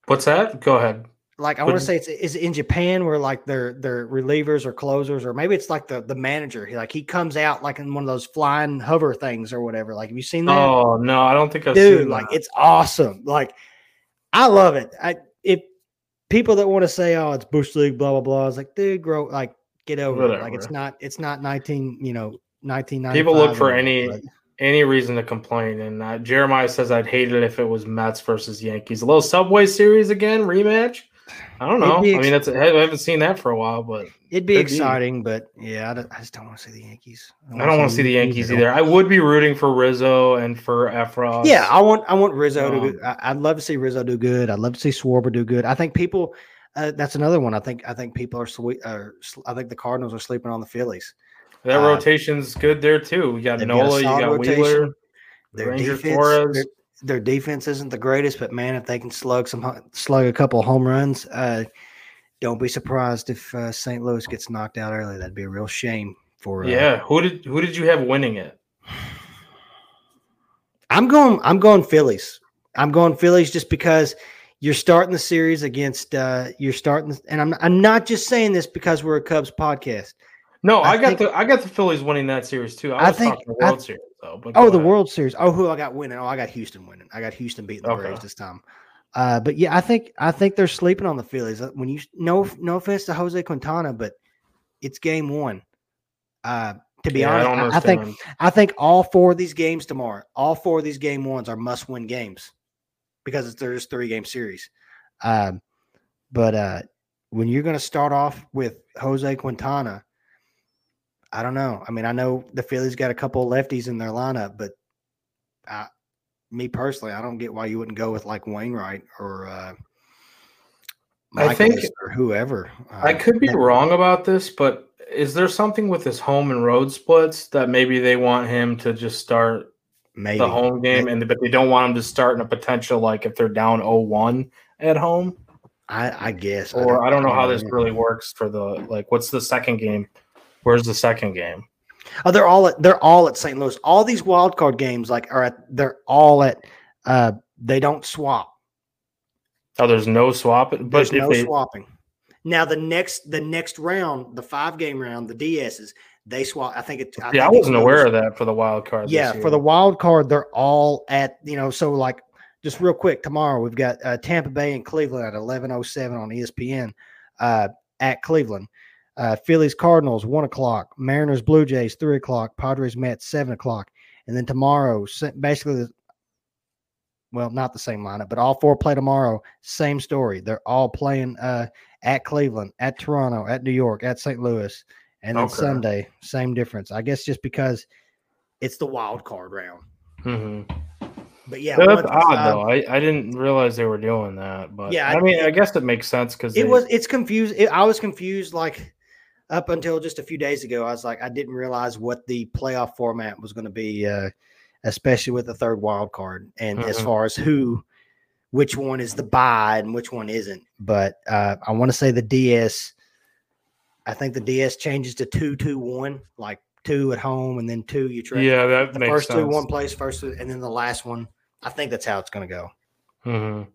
What's that? Go ahead. Like I want to say it's is it in Japan where like their their relievers or closers or maybe it's like the the manager. He like he comes out like in one of those flying hover things or whatever. Like have you seen that? Oh no, I don't think I've seen. Dude, like it's awesome. Like I love it. I if people that want to say oh it's bush league blah blah blah, it's like dude grow like get over Whatever. it. Like it's not it's not nineteen you know nineteen. People look for any. Any reason to complain. And uh, Jeremiah says I'd hate it if it was Mets versus Yankees. A little Subway Series again rematch. I don't know. Ex- I mean, that's I haven't seen that for a while, but it'd be exciting. Be. But yeah, I, I, just don't want to see the Yankees. I don't, want to see the Yankees either. either. I would be rooting for Rizzo and for Effross. Yeah, I want I want Rizzo um, to. I'd love to see Rizzo do good. I'd love to see Schwarber do good. I think people. Uh, that's another one. I think I think people are sweet. Uh, I think the Cardinals are sleeping on the Phillies. That uh, rotation's good there too. We got Nola, you got rotation. Wheeler, their Ranger defense, their, defense isn't the greatest, but man, if they can slug some slug a couple home runs, uh, don't be surprised if uh, St. Louis gets knocked out early. That'd be a real shame for. Uh, yeah, who did who did you have winning it? I'm going. I'm going Phillies. I'm going Phillies just because you're starting the series against. Uh, you're starting, and I'm. I'm not just saying this because we're a Cubs podcast. No, I, I got think, the I got the Phillies winning that series too. I, I think the World I, Series though. But oh, the World Series. Oh, who I got winning? Oh, I got Houston winning. I got Houston beating the okay. Braves this time. Uh, but yeah, I think I think they're sleeping on the Phillies. Uh, when you no no offense to Jose Quintana, but it's game one. Uh, to be yeah, honest, I, I, think I think all four of these games tomorrow, all four of these game ones are must win games because it's there's three game series. Um, but uh, when you're going to start off with Jose Quintana I don't know. I mean, I know the Phillies got a couple lefties in their lineup, but I, me personally, I don't get why you wouldn't go with like Wainwright or uh, I think or whoever. Uh, I could be wrong about this, but is there something with his home and road splits that maybe they want him to just start maybe. the home game, and but they don't want him to start in a potential like if they're down 0-1 at home? I, I guess, or I don't, I don't know how this really works for the like. What's the second game? Where's the second game? Oh, they're all at they're all at St. Louis. All these wild card games like are at they're all at uh they don't swap. Oh, there's no swap. But there's no they... swapping. Now the next the next round, the five game round, the DSs, they swap. I think it. I yeah, think I wasn't aware of that for the wild card. Yeah, for the wild card, they're all at you know. So like, just real quick, tomorrow we've got uh, Tampa Bay and Cleveland at eleven oh seven on ESPN uh, at Cleveland. Uh, Phillies Cardinals one o'clock, Mariners Blue Jays three o'clock, Padres Mets seven o'clock, and then tomorrow basically, well, not the same lineup, but all four play tomorrow. Same story. They're all playing uh, at Cleveland, at Toronto, at New York, at St. Louis, and then okay. Sunday same difference. I guess just because it's the wild card round. Mm-hmm. But yeah, that's odd um, though. I, I didn't realize they were doing that. But yeah, I, I mean, I guess it makes sense because it they, was. It's confused. It, I was confused. Like up until just a few days ago, I was like, I didn't realize what the playoff format was going to be, uh, especially with the third wild card, and mm-hmm. as far as who, which one is the buy and which one isn't. But uh, I want to say the DS. I think the DS changes to two two one, like two at home and then two you trade. Yeah, that the makes first sense. two one place first, and then the last one. I think that's how it's going to go. Mm-hmm.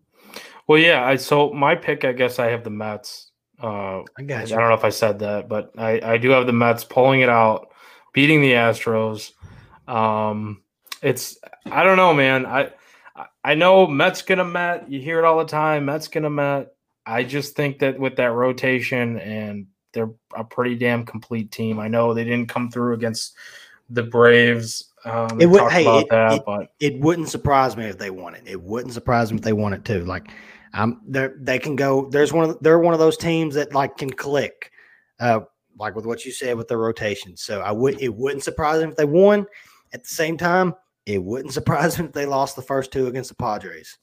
Well, yeah. I so my pick. I guess I have the Mets. Uh, I, guess I don't know if I said that, but I, I do have the Mets pulling it out, beating the Astros. Um, it's I don't know, man. I I know Mets gonna Met. You hear it all the time. Mets gonna Met. I just think that with that rotation and they're a pretty damn complete team. I know they didn't come through against the Braves. Um, it would, hey, it, that, it, but it wouldn't surprise me if they won it. It wouldn't surprise me if they won it too. Like um, they they can go. There's one. Of, they're one of those teams that like can click, uh, like with what you said with the rotation. So I would. It wouldn't surprise them if they won. At the same time, it wouldn't surprise them if they lost the first two against the Padres.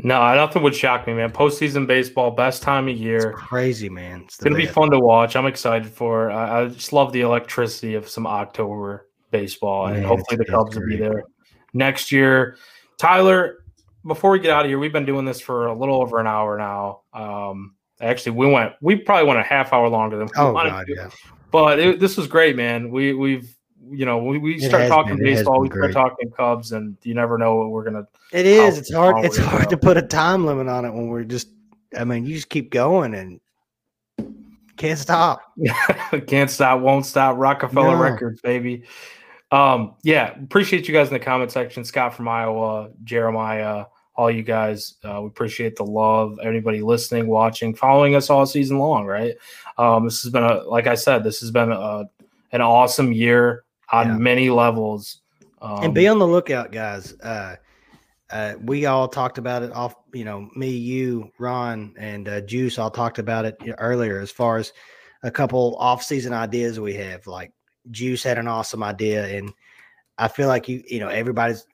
No, nothing would shock me, man. Postseason baseball, best time of year. It's crazy, man. It's, it's gonna be fun to watch. I'm excited for. I, I, just love the electricity of some October baseball, man, and hopefully the Cubs will be there next year. Tyler, before we get out of here, we've been doing this for a little over an hour now. Um, actually, we went, we probably went a half hour longer than we oh, wanted God, to. Yeah. But it, this was great, man. We we've you know we, we start talking been, baseball, we start talking Cubs, and you never know what we're gonna. It is. It's hard. It's hard to put a time limit on it when we're just I mean, you just keep going and can't stop. can't stop, won't stop. Roc-A-Fella no. Records, baby. Um, yeah, appreciate you guys in the comment section. Scott from Iowa, Jeremiah, all you guys. Uh, we appreciate the love. Anybody listening, watching, following us all season long, right? Um, this has been a, like I said, this has been a, an awesome year on yeah. many levels. Um, and be on the lookout, guys. Uh, uh, we all talked about it off, you know, me, you, Ron, and uh, Juice all talked about it earlier as far as a couple off-season ideas we have. Like Juice had an awesome idea, and I feel like you, you know, everybody's.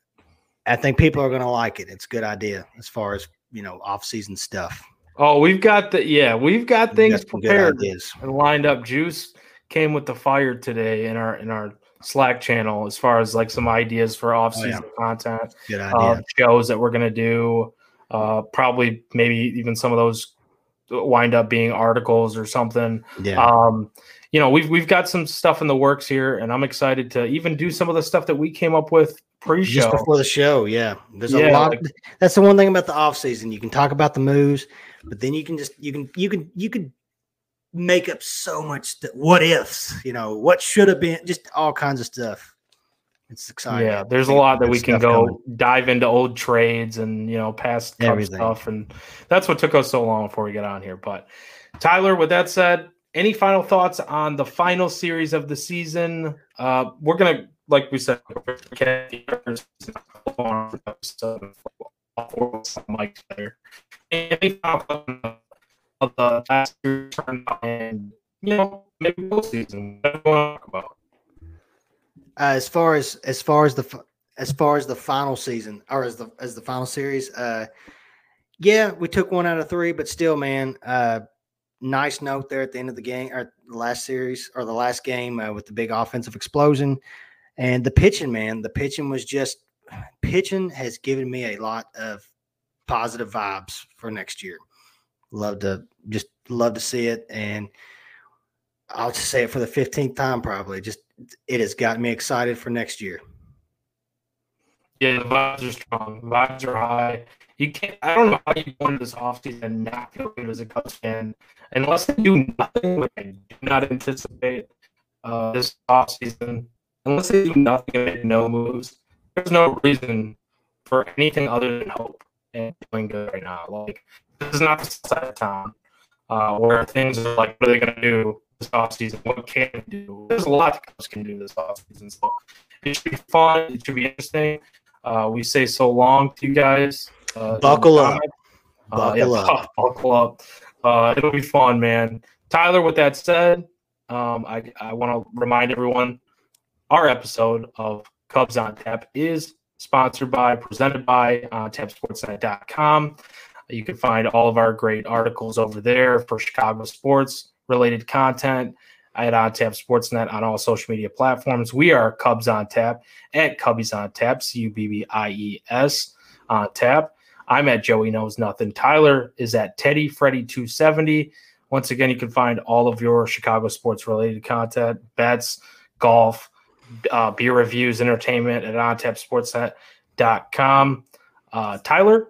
I think people are going to like it. It's a good idea as far as you know off-season stuff. Oh, we've got the yeah, we've got things got prepared and lined up. Juice came with the fire today in our in our Slack channel as far as like some ideas for off season oh, yeah. content, Good uh, idea. Uh, shows that we're gonna do. Uh, probably maybe even some of those wind up being articles or something. Yeah. Um, you know, we've we've got some stuff in the works here, and I'm excited to even do some of the stuff that we came up with pre-show just before the show. Yeah, there's yeah, a lot. Like, that's the one thing about the off season. You can talk about the moves, but then you can just you can you can you can make up so much st- what ifs, you know, what should have been, just all kinds of stuff. It's exciting. Yeah, there's a lot that we can go coming. dive into old trades and you know past stuff, and that's what took us so long before we get on here. But Tyler, with that said, any final thoughts on the final series of the season? Uh, we're gonna, like we said, Mike there. Of the year and you know maybe talk about? Uh, as far as as far as the as far as the final season or as the as the final series, uh, yeah, we took one out of three, but still, man, uh, nice note there at the end of the game or the last series or the last game uh, with the big offensive explosion and the pitching. Man, the pitching was just pitching has given me a lot of positive vibes for next year. Love to just love to see it, and I'll just say it for the fifteenth time probably. Just it has gotten me excited for next year. Yeah, the vibes are strong. The vibes are high. You can't. I don't know how you go into this offseason and not feel good as a Cubs fan, unless they do nothing, I do not anticipate uh, this offseason. Unless they do nothing and make no moves, there's no reason for anything other than hope and doing good right now. Like this is not the side of town uh, where things are like, what are they going to do this offseason? What can they do? There's a lot the Cubs can do this offseason. So it should be fun. It should be interesting. Uh, we say so long to you guys. Uh, buckle up. Uh, buckle yeah, up. Buckle up. Uh, it'll be fun, man. Tyler, with that said, um, I, I want to remind everyone our episode of Cubs on Tap is sponsored by, presented by uh, tapsportsnet.com. You can find all of our great articles over there for Chicago sports related content at On Tap Sportsnet on all social media platforms. We are Cubs on Tap at Cubbies on Tap, C U B B I E S on Tap. I'm at Joey Knows Nothing. Tyler is at Teddy Freddy 270. Once again, you can find all of your Chicago sports related content, bets, golf, uh, beer reviews, entertainment at ontapsportsnet.com. Uh, Tyler,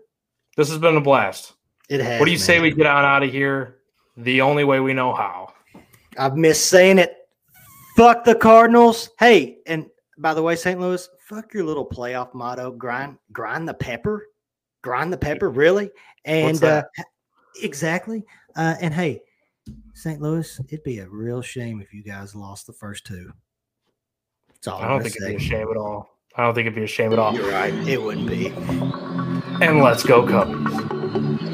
this has been a blast. It has. What do you man. say we get on out of here the only way we know how? I've missed saying it. Fuck the Cardinals. Hey, and by the way, St. Louis, fuck your little playoff motto. Grind, grind the pepper. Grind the pepper, really? And uh, exactly. Uh, and hey, St. Louis, it'd be a real shame if you guys lost the first two. I don't think say. it'd be a shame at all. I don't think it'd be a shame at all. You're right. It wouldn't be. And let's go, Cubbies.